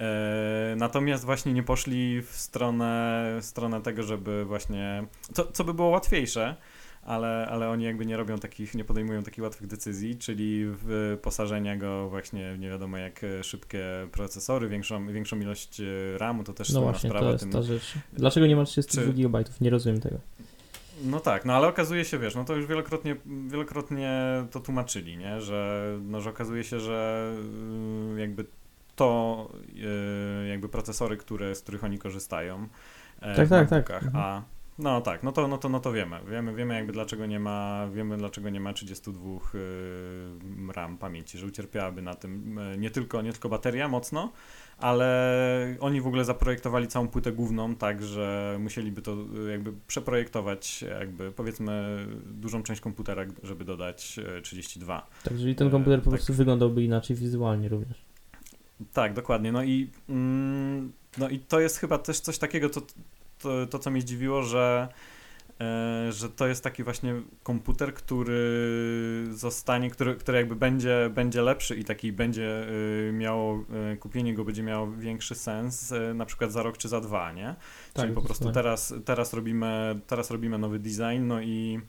E, natomiast właśnie nie poszli w stronę, w stronę tego, żeby właśnie. Co, co by było łatwiejsze, ale, ale oni jakby nie robią takich, nie podejmują takich łatwych decyzji, czyli wyposażenia go właśnie w nie wiadomo jak szybkie procesory, większą, większą ilość RAMu, to też no właśnie, sprawa. to jest tym, ta rzecz. Dlaczego nie ma 32 czy... GB? Nie rozumiem tego. No tak, no ale okazuje się, wiesz, no to już wielokrotnie, wielokrotnie to tłumaczyli, nie? Że, no, że okazuje się, że y, jakby to y, jakby procesory, które, z których oni korzystają e, tak, w tak, tak. Mhm. a no tak, no to, no, to, no to wiemy. Wiemy, wiemy jakby dlaczego nie ma, wiemy dlaczego nie ma 32 y, RAM pamięci, że ucierpiałaby na tym nie tylko, nie tylko bateria mocno, ale oni w ogóle zaprojektowali całą płytę główną tak, że musieliby to jakby przeprojektować jakby powiedzmy dużą część komputera, żeby dodać 32. Tak, czyli ten komputer po e, prostu tak. wyglądał inaczej wizualnie również. Tak, dokładnie. No i, mm, no i to jest chyba też coś takiego, to, to, to co mnie zdziwiło, że E, że to jest taki właśnie komputer, który zostanie, który, który jakby będzie, będzie lepszy i taki będzie y, miało, y, kupienie go będzie miało większy sens y, na przykład za rok czy za dwa, nie? Tak, Czyli po prostu teraz, teraz, robimy, teraz robimy nowy design, no i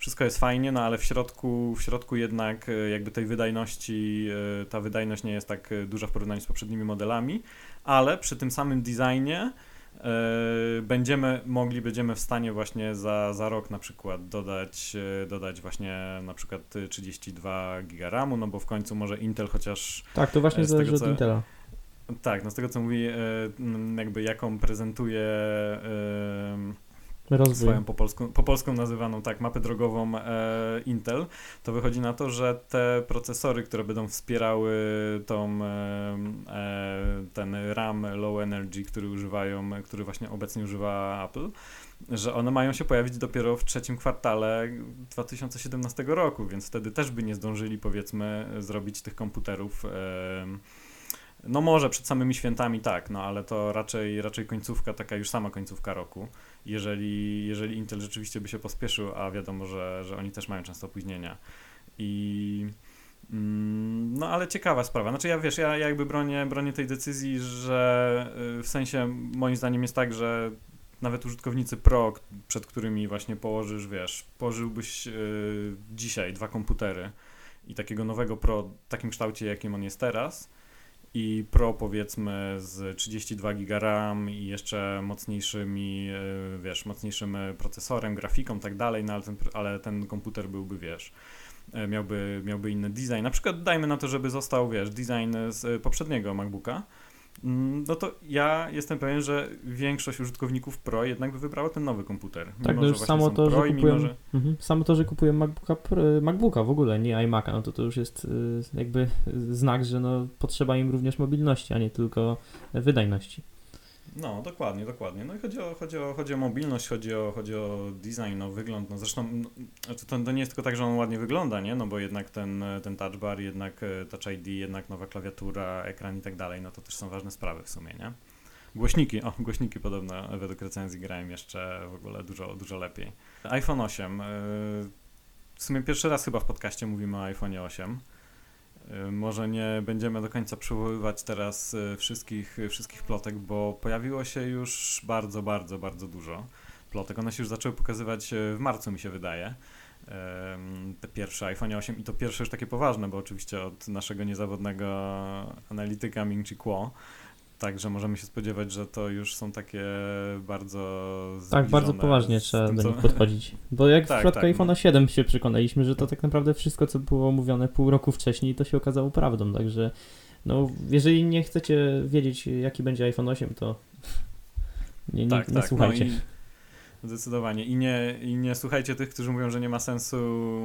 wszystko jest fajnie, no ale w środku, w środku jednak jakby tej wydajności, ta wydajność nie jest tak duża w porównaniu z poprzednimi modelami, ale przy tym samym designie E, będziemy mogli, będziemy w stanie właśnie za, za rok na przykład dodać, e, dodać właśnie na przykład 32 giga RAMu, no bo w końcu może Intel chociaż... Tak, to właśnie zależy od Intela. Tak, no z tego co mówi, e, jakby jaką prezentuje Rozwój. swoją po polsku, po polsku nazywaną tak mapę drogową e, Intel, to wychodzi na to, że te procesory, które będą wspierały tą, e, e ten RAM low energy, który używają, który właśnie obecnie używa Apple, że one mają się pojawić dopiero w trzecim kwartale 2017 roku, więc wtedy też by nie zdążyli powiedzmy zrobić tych komputerów e, no może przed samymi świętami tak, no ale to raczej, raczej końcówka, taka już sama końcówka roku. Jeżeli, jeżeli Intel rzeczywiście by się pospieszył, a wiadomo, że, że oni też mają często opóźnienia. I mm, no ale ciekawa sprawa. Znaczy ja wiesz, ja, ja jakby bronię, bronię tej decyzji, że y, w sensie moim zdaniem jest tak, że nawet użytkownicy Pro, przed którymi właśnie położysz, wiesz, położyłbyś yy, dzisiaj dwa komputery i takiego nowego Pro w takim kształcie, jakim on jest teraz, i Pro powiedzmy z 32 GB RAM i jeszcze mocniejszymi, e, wiesz, mocniejszym e, procesorem, grafiką tak dalej, no ale ten, ale ten komputer byłby, wiesz, e, miałby, miałby inny design. Na przykład dajmy na to, żeby został, wiesz, design z poprzedniego MacBooka, no to ja jestem pewien, że większość użytkowników Pro jednak by wybrało ten nowy komputer. Tak, to już samo to, że kupuję, że... Mhm, samo to, że kupuję MacBooka, MacBooka w ogóle, nie iMac'a, no to to już jest y, jakby znak, że no, potrzeba im również mobilności, a nie tylko wydajności. No, dokładnie, dokładnie. No i chodzi o, chodzi o, chodzi o mobilność, chodzi o, chodzi o design, o wygląd. No zresztą no, znaczy to, to nie jest tylko tak, że on ładnie wygląda, nie? No bo jednak ten, ten touch bar, jednak e, touch ID, jednak nowa klawiatura, ekran i tak dalej, no to też są ważne sprawy w sumie, nie? Głośniki, o, głośniki podobno według recenzji grają jeszcze w ogóle dużo, dużo lepiej. iPhone 8. E, w sumie pierwszy raz chyba w podcaście mówimy o iPhone 8. Y, może nie będziemy do końca przywoływać teraz y, wszystkich, y, wszystkich plotek, bo pojawiło się już bardzo, bardzo, bardzo dużo plotek. One się już zaczęły pokazywać w marcu, mi się wydaje. Te pierwsze iPhone 8 i to pierwsze już takie poważne, bo oczywiście od naszego niezawodnego analityka Ming Chi Kuo Także możemy się spodziewać, że to już są takie bardzo. Tak, bardzo poważnie trzeba tym, do nich co... podchodzić. Bo jak tak, w przypadku tak, iPhone'a no. 7 się przekonaliśmy, że to tak naprawdę wszystko, co było mówione pół roku wcześniej, to się okazało prawdą. Także, no, jeżeli nie chcecie wiedzieć, jaki będzie iPhone 8, to nie, nie, tak, nie tak, no słuchajcie. No i... Zdecydowanie. I nie, I nie słuchajcie tych, którzy mówią, że nie ma sensu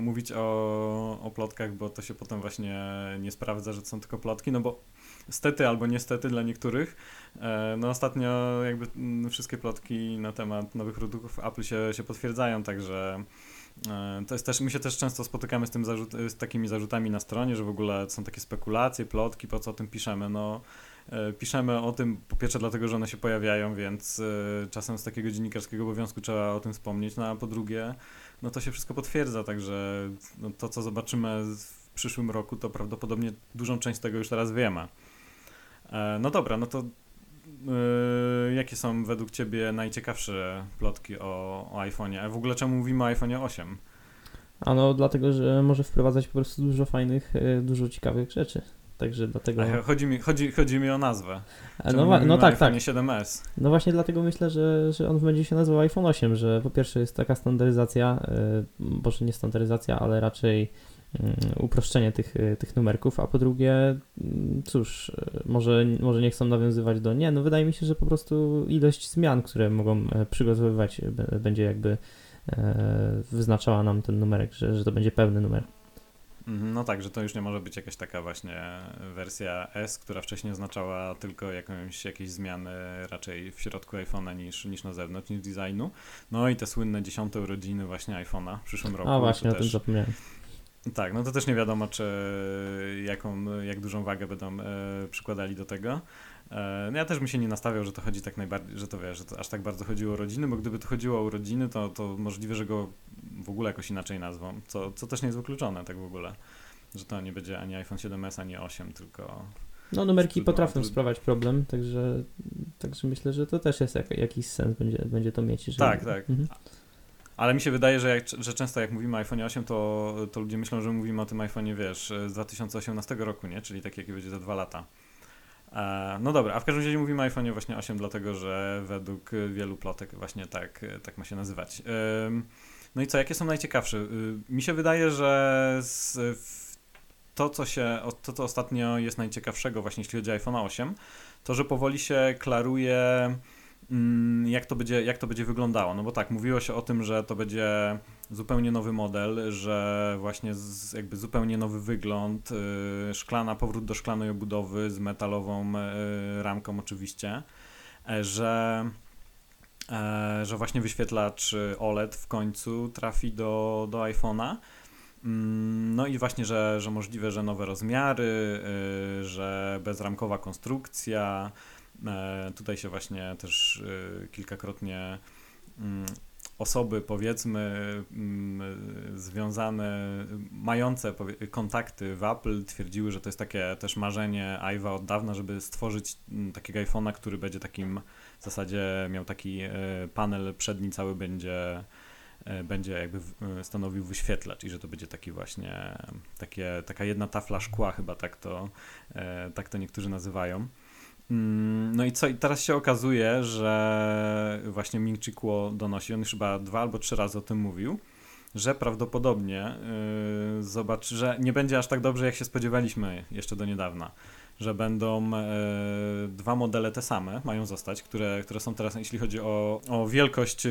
mówić o, o plotkach, bo to się potem właśnie nie sprawdza, że to są tylko plotki, no bo stety albo niestety dla niektórych. E, no ostatnio jakby mm, wszystkie plotki na temat nowych produktów Apple się, się potwierdzają, także e, to jest też, my się też często spotykamy z, tym zarzut, z takimi zarzutami na stronie, że w ogóle są takie spekulacje, plotki, po co o tym piszemy. No, e, piszemy o tym po pierwsze dlatego, że one się pojawiają, więc czasem z takiego dziennikarskiego obowiązku trzeba o tym wspomnieć, no a po drugie, no to się wszystko potwierdza, także no, to, co zobaczymy w przyszłym roku, to prawdopodobnie dużą część tego już teraz wiemy. E, no dobra, no to yy, jakie są według Ciebie najciekawsze plotki o, o iPhone'ie? A w ogóle czemu mówimy o iPhone'ie 8? A no dlatego, że może wprowadzać po prostu dużo fajnych, y, dużo ciekawych rzeczy. Także dlatego. Chodzi, mi, chodzi, chodzi mi o nazwę. No, no tak, tak. 7S. No właśnie dlatego myślę, że, że on będzie się nazywał iPhone 8, że po pierwsze jest taka standaryzacja, yy, może nie standaryzacja, ale raczej uproszczenie tych, tych numerków, a po drugie, cóż, może, może nie chcą nawiązywać do. Nie, no wydaje mi się, że po prostu ilość zmian, które mogą e, przygotowywać, będzie jakby e, wyznaczała nam ten numerek, że, że to będzie pełny numer. Mhm, no tak, że to już nie może być jakaś taka właśnie wersja S, która wcześniej oznaczała tylko jakąś, jakieś zmiany raczej w środku iPhone'a niż, niż na zewnątrz, niż designu. No i te słynne dziesiąte urodziny właśnie iPhone'a w przyszłym roku. A właśnie, o tym zapomniałem. Tak, no to też nie wiadomo, czy jaką, jak dużą wagę będą e, przykładali do tego. E, no ja też bym się nie nastawiał, że to chodzi tak najbardziej, że to wiesz, że to aż tak bardzo chodziło o rodziny, bo gdyby to chodziło o urodziny, to, to możliwe, że go w ogóle jakoś inaczej nazwą, co, co też nie jest wykluczone tak w ogóle, że to nie będzie ani iPhone 7s, ani 8, tylko... No numerki potrafią sprawiać problem, także, także myślę, że to też jest jak, jakiś sens będzie, będzie to mieć. Jeżeli... Tak, tak. Mhm. Ale mi się wydaje, że, jak, że często jak mówimy o iPhone 8, to, to ludzie myślą, że mówimy o tym iPhone'ie, wiesz, z 2018 roku, nie? Czyli taki, jaki będzie za dwa lata. E, no dobra, a w każdym razie mówimy o iPhone'ie właśnie 8, dlatego że według wielu plotek właśnie tak, tak ma się nazywać. no i co, jakie są najciekawsze? Y, mi się wydaje, że z, to, co się, to, co ostatnio jest najciekawszego właśnie jeśli chodzi o iPhone 8, to, że powoli się klaruje jak to, będzie, jak to będzie wyglądało. No bo tak, mówiło się o tym, że to będzie zupełnie nowy model, że właśnie z, jakby zupełnie nowy wygląd, yy, szklana, powrót do szklanej obudowy z metalową yy, ramką oczywiście, yy, że, e, że właśnie wyświetlacz OLED w końcu trafi do, do iPhone'a. Mm, no i właśnie, że, że możliwe, że nowe rozmiary, y, że bezramkowa konstrukcja, tutaj się właśnie też e, kilkakrotnie mm, osoby, powiedzmy, mm, związane, mające kontakty w Apple twierdziły, że to jest takie też marzenie Iwa od dawna, żeby stworzyć mm, takiego iPhone'a, który będzie takim w zasadzie miał taki e, panel przedni cały będzie będzie jakby stanowił wyświetlacz i że to będzie taki właśnie takie, taka jedna tafla szkła chyba tak to, tak to niektórzy nazywają. Mm, no i co? I teraz się okazuje, że właśnie Ming Chi Kuo donosi, on już chyba dwa albo trzy razy o tym mówił, że prawdopodobnie yy, zobacz, że nie będzie aż tak dobrze, jak się spodziewaliśmy jeszcze do niedawna. Że będą yy, dwa modele te same, mają zostać, które, które są teraz, jeśli chodzi o, o wielkość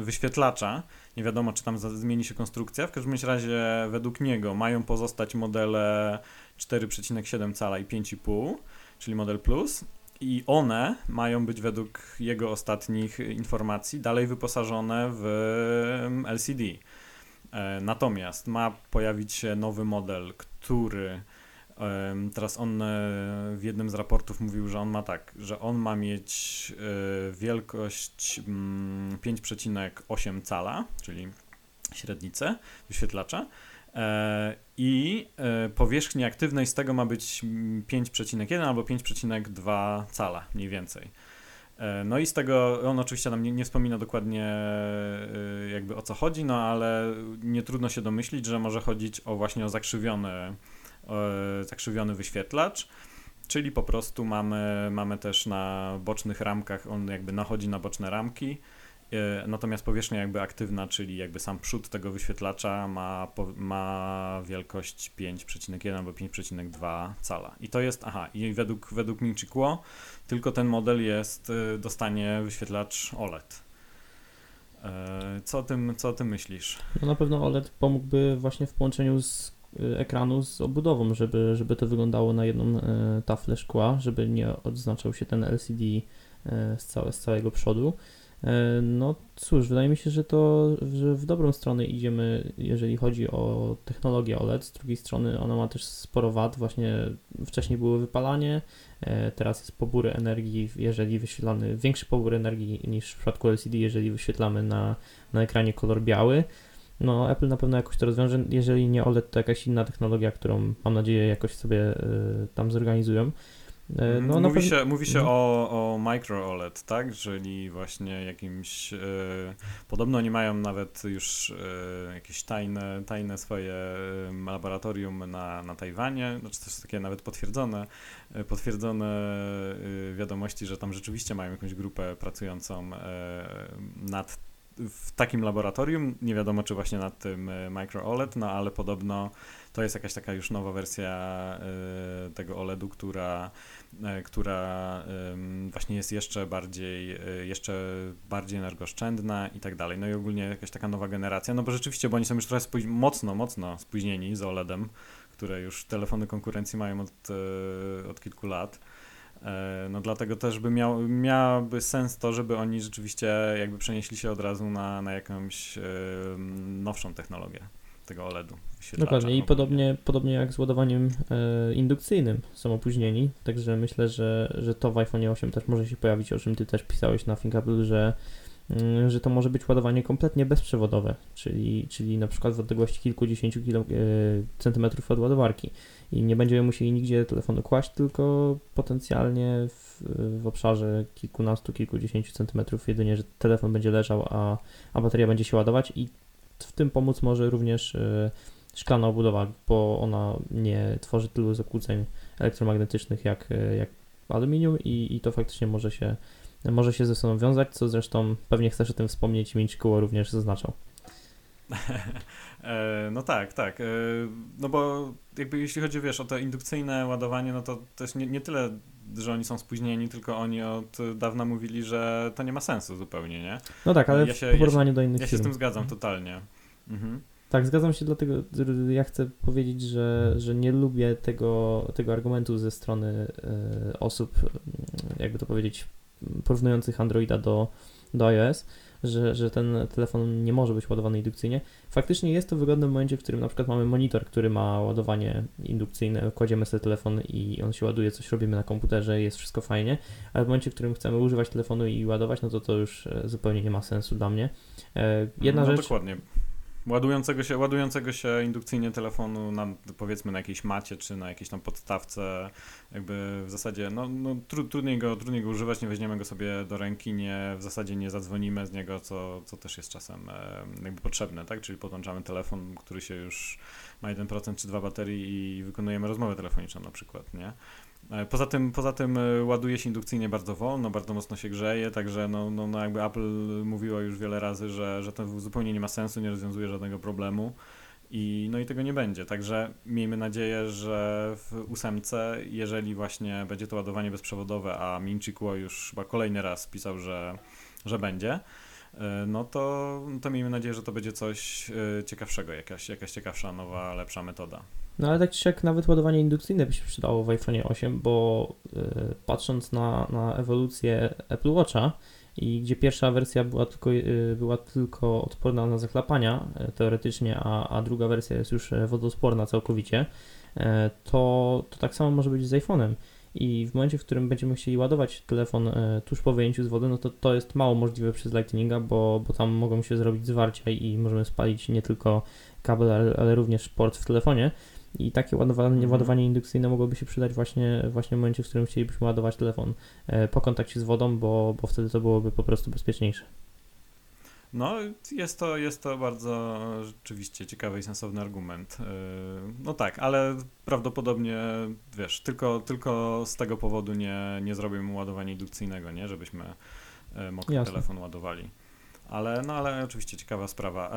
wyświetlacza. Nie wiadomo, czy tam zmieni się konstrukcja. W każdym razie, według niego mają pozostać modele 4,7 cala i 5,5 czyli Model Plus. I one mają być według jego ostatnich informacji dalej wyposażone w LCD. E, natomiast ma pojawić się nowy model, który teraz on e, w jednym z raportów mówił, że on ma tak, że on ma mieć e, wielkość 5,8 mm, cala, czyli średnicę wyświetlacza i e, powierzchni aktywnej z tego ma być 5,1 albo 5,2 cala mniej więcej. E, no i z tego, on oczywiście nam nie, nie, wspomina dokładnie jakby o co chodzi, no ale nie trudno się domyślić, że może chodzić o właśnie o zakrzywiony, zakrzywiony wyświetlacz, czyli po prostu mamy, mamy też na bocznych ramkach, on jakby nachodzi na boczne ramki, E, natomiast powierzchnia jakby aktywna, czyli jakby sam przód tego wyświetlacza ma, ma wielkość 5,1 albo 5,2 cala. I to jest, aha, i według, według Minchikuo tylko ten model jest, y, dostanie wyświetlacz OLED. E, co o tym, co o tym myślisz? No na pewno OLED pomógłby właśnie w połączeniu z ekranu z obudową, żeby, żeby to wyglądało na jedną e, taflę szkła, żeby nie odznaczał się ten LCD z, całe, z całego przodu. E, no cóż, wydaje mi się, że to że w dobrą stronę idziemy, jeżeli chodzi o technologię OLED. Z drugiej strony ona ma też sporo wad. Właśnie wcześniej było wypalanie, e, teraz jest pobór energii, jeżeli wyświetlamy większy pobór energii niż w przypadku LCD, jeżeli wyświetlamy na, na ekranie kolor biały. No, Apple na pewno jakoś to rozwiąże. Jeżeli nie OLED, to jakaś inna technologia, którą mam nadzieję jakoś sobie y, tam zorganizują. E, no, mówi, się, mówi się mhm. o, o micro OLED, tak? Czyli właśnie jakimś. E, podobno oni mają nawet już e, jakieś tajne, tajne swoje laboratorium na, na Tajwanie, znaczy też takie nawet potwierdzone, potwierdzone wiadomości, że tam rzeczywiście mają jakąś grupę pracującą nad w takim laboratorium. Nie wiadomo, czy właśnie nad tym micro OLED, no ale podobno to jest jakaś taka już nowa wersja tego OLEDu, która E, która właśnie jest jeszcze bardziej, e, jeszcze bardziej energooszczędna i tak dalej. No i ogólnie jakaś taka nowa generacja, no bo rzeczywiście, bo oni są już trochę spóź- mocno, mocno spóźnieni z OLEDem, które już telefony konkurencji mają od, e, od kilku lat. No dlatego też by miał, miałoby sens to, żeby oni rzeczywiście jakby przenieśli się od razu na, na jakąś nowszą technologię tego OLED-u. Dokładnie i podobnie, podobnie jak z ładowaniem e, indukcyjnym są opóźnieni, także myślę, że, że to w iPhone 8 też może się pojawić, o czym Ty też pisałeś na ThinkAble, że, że to może być ładowanie kompletnie bezprzewodowe, czyli, czyli na przykład w odległości kilkudziesięciu kilo, e, centymetrów od ładowarki. I nie będziemy musieli nigdzie telefonu kłaść, tylko potencjalnie w, w obszarze kilkunastu, kilkudziesięciu centymetrów jedynie, że telefon będzie leżał, a, a bateria będzie się ładować. I w tym pomóc może również e, szklana obudowa, bo ona nie tworzy tylu zakłóceń elektromagnetycznych jak, jak aluminium i, i to faktycznie może się, może się ze sobą wiązać, co zresztą pewnie chcesz o tym wspomnieć i Mińczykoło również zaznaczał. (laughs) E, no tak, tak. No bo jakby jeśli chodzi, wiesz, o to indukcyjne ładowanie, no to też nie, nie tyle, że oni są spóźnieni, tylko oni od dawna mówili, że to nie ma sensu zupełnie, nie? No tak, ale ja się, w porównaniu ja się, do innych Ja się z tym zgadzam totalnie. Mhm. Tak, zgadzam się, dlatego ja chcę powiedzieć, że, że nie lubię tego, tego argumentu ze strony y, osób, jakby to powiedzieć, porównujących Androida do, do iOS, że, że ten telefon nie może być ładowany indukcyjnie. Faktycznie jest to wygodne w momencie, w którym na przykład mamy monitor, który ma ładowanie indukcyjne, kładziemy sobie telefon i on się ładuje, coś robimy na komputerze, jest wszystko fajnie, ale w momencie, w którym chcemy używać telefonu i ładować, no to to już e, zupełnie nie ma sensu dla mnie. E, jedna no, rzecz... dokładnie. Ładującego się, ładującego się indukcyjnie telefonu na, powiedzmy na jakiejś macie czy na jakiejś tam podstawce, jakby w zasadzie no, no tru, trudniej, go, trudniej go używać, nie weźmiemy go sobie do ręki, nie, w zasadzie nie zadzwonimy z niego, co, co też jest czasem e, jakby potrzebne, tak? Czyli podłączamy telefon, który się już ma 1% czy 2 baterii i wykonujemy rozmowę telefoniczną na przykład, nie? E, poza tym, poza tym e, ładuje się indukcyjnie bardzo wolno, bardzo mocno się grzeje, także no, no, no jakby Apple mówiło już wiele razy, że, że to zupełnie nie ma sensu, nie rozwiązuje żadnego problemu i no i tego nie będzie. Także miejmy nadzieję, że w ósemce, jeżeli właśnie będzie to ładowanie bezprzewodowe, a Minchi Kuo już chyba kolejny raz pisał, że, że będzie, e, no to, to miejmy nadzieję, że to będzie coś ciekawszego, jakaś, jakaś ciekawsza, nowa, lepsza metoda. No ale tak czy jak nawet ładowanie indukcyjne by się przydało w iPhone 8, bo y, patrząc na, na ewolucję Apple Watcha i gdzie pierwsza wersja była tylko, y, była tylko odporna na zachlapania y, teoretycznie, a, a druga wersja jest już wodosporna całkowicie, to, to tak samo może być z iPhone'em. I w momencie, w którym będziemy chcieli ładować telefon tuż po wyjęciu z wody, no to to jest mało możliwe przez Lightninga, bo, bo tam mogą się zrobić zwarcia i możemy spalić nie tylko kabel, ale, ale również port w telefonie. I takie ładowanie, mhm. ładowanie indukcyjne mogłoby się przydać właśnie, właśnie w momencie, w którym chcielibyśmy ładować telefon e, po kontakcie z wodą, bo, bo wtedy to byłoby po prostu bezpieczniejsze. No, jest to, jest to bardzo rzeczywiście ciekawy i sensowny argument. E, no tak, ale prawdopodobnie, wiesz, tylko, tylko z tego powodu nie, nie zrobimy ładowania indukcyjnego, nie? Żebyśmy e, mokry Jasne. telefon ładowali. Ale, no ale oczywiście ciekawa sprawa.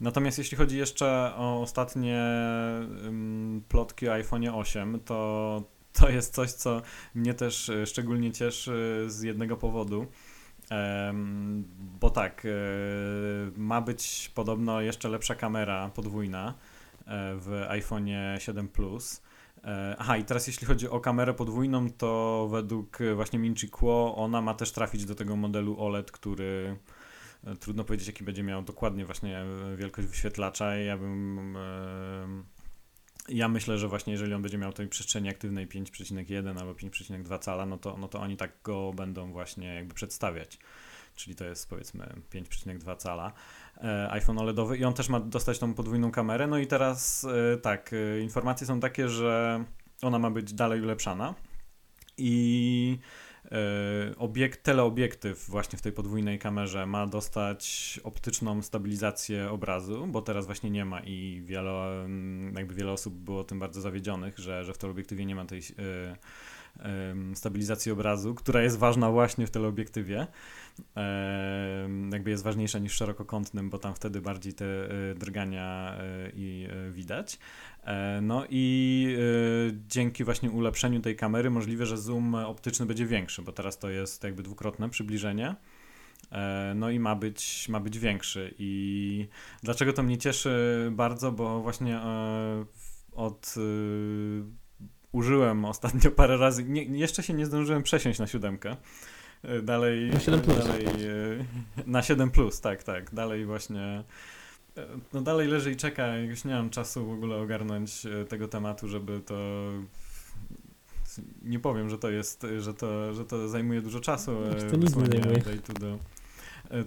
Natomiast jeśli chodzi jeszcze o ostatnie plotki o iPhone 8, to to jest coś, co mnie też e, szczególnie cieszy z jednego powodu. Bo tak, e, ma być podobno jeszcze lepsza kamera podwójna e, w iPhone 7 Plus. Aha, i teraz jeśli chodzi o kamerę podwójną, to według właśnie Minchi Kuo ona ma też trafić do tego modelu OLED, który Trudno powiedzieć, jaki będzie miał dokładnie właśnie e, wielkość wyświetlacza. Ja bym. E, ja myślę, że właśnie jeżeli on będzie miał tej przestrzeni aktywnej 5,1 albo 5,2 cala, no to, no to oni tak go będą właśnie jakby przedstawiać. Czyli to jest powiedzmy 5,2 cala e, iPhone OLEDowy i on też ma dostać tą podwójną kamerę. No i teraz tak, informacje są takie, że ona ma być dalej ulepszana i obiekt, teleobiektyw właśnie w tej podwójnej kamerze ma dostać optyczną stabilizację obrazu, bo teraz właśnie nie ma i wiele, mm, jakby wiele osób było tym bardzo zawiedzionych, że, że w teleobiektywie nie ma tej e, stabilizacji obrazu, która jest ważna właśnie w teleobiektywie. Jakby jest ważniejsza niż szerokokątnym, bo tam wtedy bardziej te e, drgania e, i e, widać. No i dzięki właśnie ulepszeniu tej kamery możliwe, że zoom optyczny będzie większy, bo teraz to jest jakby dwukrotne przybliżenie. No i ma być, ma być większy. I dlaczego to mnie cieszy bardzo? Bo właśnie od użyłem ostatnio parę razy. Nie, jeszcze się nie zdążyłem przesiąść na siódemkę. E, dalej. Na 7 plus. Dalej, e, na 7 plus, tak, tak. Dalej właśnie. E, no dalej leży i czeka. Już nie mam czasu w ogóle ogarnąć tego tematu, żeby to. Nie powiem, że to jest, że to, że to zajmuje dużo czasu. To nic nie zajmuje. E,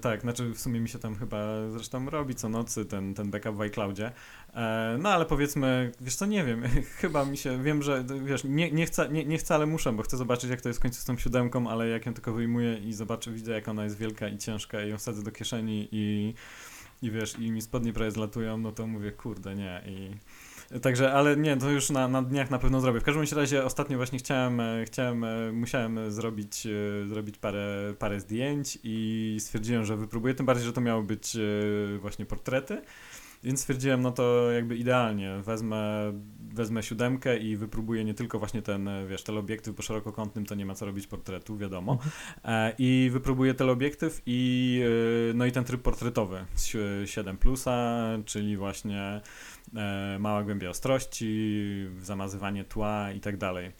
tak, znaczy w sumie mi się tam chyba zresztą robi co nocy ten, ten backup w iCloudzie. E, no ale powiedzmy, wiesz co, nie wiem, (laughs) chyba mi się, wiem, że wiesz, nie, nie, chcę, nie, nie chcę, ale muszę, bo chcę zobaczyć jak to jest w końcu z tą siódemką, ale jak ją tylko wyjmuję i zobaczę, widzę jak ona jest wielka i ciężka i ją wsadzę do kieszeni i, i wiesz, i mi spodnie prawie zlatują, no to mówię, kurde, nie i... Także, ale nie, to już na, na dniach na pewno zrobię. W każdym razie ostatnio właśnie chciałem, e, chciałem e, musiałem zrobić, e, zrobić parę, parę zdjęć i stwierdziłem, że wypróbuję, tym bardziej, że to miały być właśnie portrety. Więc stwierdziłem, no to jakby idealnie, wezmę, wezmę siódemkę i wypróbuję nie tylko właśnie ten, wiesz, teleobiektyw, bo szerokokątnym to nie ma co robić portretu, wiadomo. Mhm. I wypróbuję teleobiektyw i, no i ten tryb portretowy z 7 plusa, czyli właśnie E, mała głębia ostrości, zamazywanie tła i tak dalej.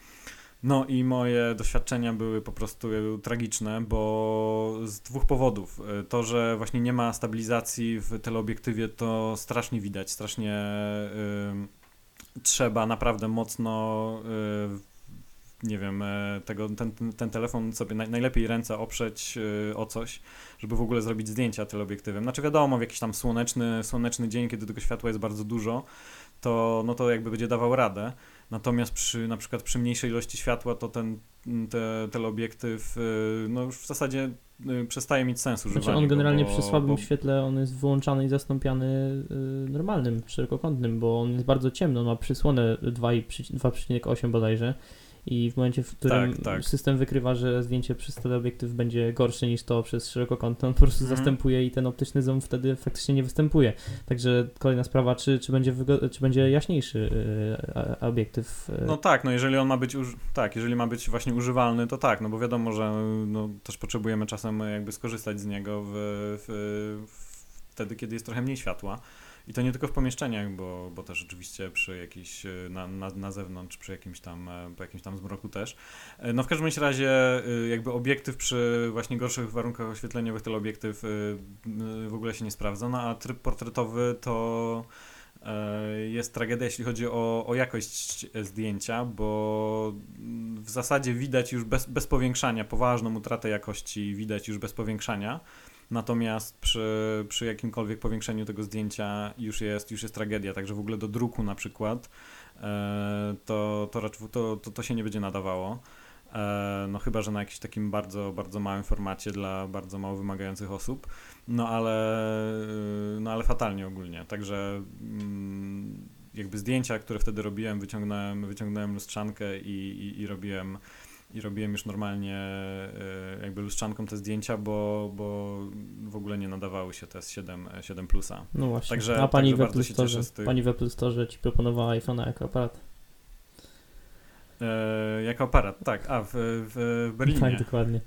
No i moje doświadczenia były po prostu tragiczne, bo z dwóch powodów. E, to, że właśnie nie ma stabilizacji w teleobiektywie, to strasznie widać, strasznie y, trzeba naprawdę mocno y, nie wiem, tego, ten, ten telefon sobie naj, najlepiej ręce oprzeć y, o coś, żeby w ogóle zrobić zdjęcia teleobiektywem. Znaczy wiadomo, w jakiś tam słoneczny, słoneczny dzień, kiedy tego światła jest bardzo dużo, to, no to jakby będzie dawał radę. Natomiast przy, na przykład przy mniejszej ilości światła, to ten te, teleobiektyw y, no już w zasadzie y, przestaje mieć sens używania. Znaczy on generalnie bo, przy słabym bo... świetle on jest wyłączany i zastąpiany normalnym, szerokokątnym, bo on jest bardzo ciemny, on ma przysłonę 2,8 bodajże i w momencie, w którym tak, tak. system wykrywa, że zdjęcie przez teleobiektyw będzie gorsze niż to przez szerokokątne, on po prostu mhm. zastępuje i ten optyczny zoom wtedy faktycznie nie występuje. Także kolejna sprawa, czy, czy, będzie, czy będzie jaśniejszy y, obiektyw. Y. No tak, no jeżeli on ma być, tak, jeżeli ma być właśnie używalny, to tak, no bo wiadomo, że no, też potrzebujemy czasem jakby skorzystać z niego w, w, w wtedy, kiedy jest trochę mniej światła. I to nie tylko w pomieszczeniach, bo, bo też oczywiście przy jakiś, e, na, na, na zewnątrz, przy jakimś tam, e, po jakimś tam zmroku też. E, no w każdym razie jakby obiektyw przy właśnie gorszych warunkach oświetleniowych, teleobiektyw w ogóle się nie sprawdza, no a tryb portretowy to jest tragedia, jeśli chodzi o, o jakość zdjęcia, bo w zasadzie widać już bez, bez powiększania, poważną utratę jakości widać już bez powiększania. Natomiast przy, przy jakimkolwiek powiększeniu tego zdjęcia już jest, już jest tragedia, także w ogóle do druku na przykład e, to, to, to, to, to się nie będzie nadawało. E, no chyba, że na jakimś takim bardzo, bardzo małym formacie dla bardzo mało wymagających osób, no ale, e, no ale fatalnie ogólnie, także mm, jakby zdjęcia, które wtedy robiłem, wyciągnąłem, wyciągnąłem lustrzankę i, i, i robiłem i robiłem już normalnie e, jakby lustrzanką te zdjęcia, bo, bo w ogóle nie nadawały się te 7, 7 plusa. No właśnie. Także, A pani także w Apple Store, tych... pani w Apple Store ci proponowała iPhone'a jako aparat. E, jako aparat, tak. A, w, w Berlinie. Tak, dokładnie.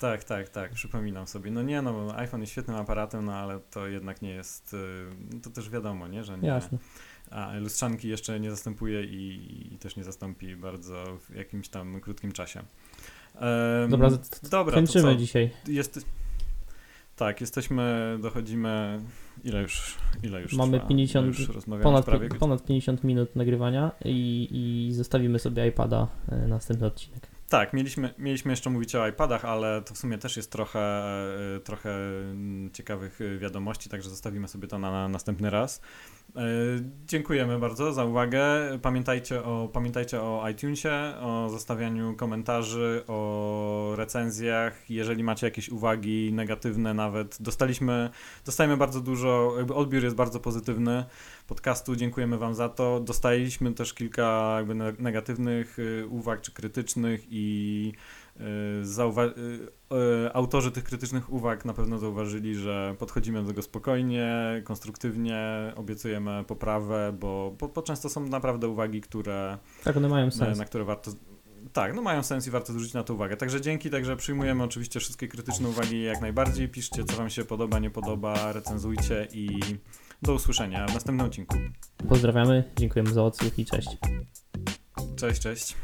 Tak, tak, tak, przypominam sobie. No nie, no iPhone jest świetnym aparatem, no ale to jednak nie jest, e, to też wiadomo, nie, że nie. Jasne a lustrzanki jeszcze nie zastępuje i, i, też nie zastąpi bardzo w jakimś tam krótkim czasie. Um, dobra, dobra, kończymy dzisiaj. Jest, tak, jesteśmy, dochodzimy, ile już, ile już Mamy trwa? 50, już ponad, prawie... ponad 50 minut nagrywania i, i zostawimy sobie iPada e, następny odcinek. Tak, mieliśmy, mieliśmy jeszcze mówić o iPadach, ale to w sumie też jest trochę, e, trochę ciekawych wiadomości, także zostawimy sobie to na, na następny raz. E, dziękujemy bardzo za uwagę. Pamiętajcie o, pamiętajcie o iTunesie, o zostawianiu komentarzy, o recenzjach. Jeżeli macie jakieś uwagi negatywne nawet, dostaliśmy, dostajemy bardzo dużo, jakby odbiór jest bardzo pozytywny podcastu, dziękujemy Wam za to. Dostaliśmy też kilka jakby negatywnych y, uwag czy krytycznych i zauwa- y, autorzy tych krytycznych uwag na pewno zauważyli, że podchodzimy do tego spokojnie, konstruktywnie, obiecujemy poprawę, bo, bo, bo często są naprawdę uwagi, które tak, one mają sens. na które warto tak, no mają sens i warto zwrócić na to uwagę. Także dzięki, także przyjmujemy oczywiście wszystkie krytyczne uwagi jak najbardziej. Piszcie, co Wam się podoba, nie podoba, recenzujcie i do usłyszenia w następnym odcinku. Pozdrawiamy, dziękujemy za odsłuch i cześć. Cześć, cześć.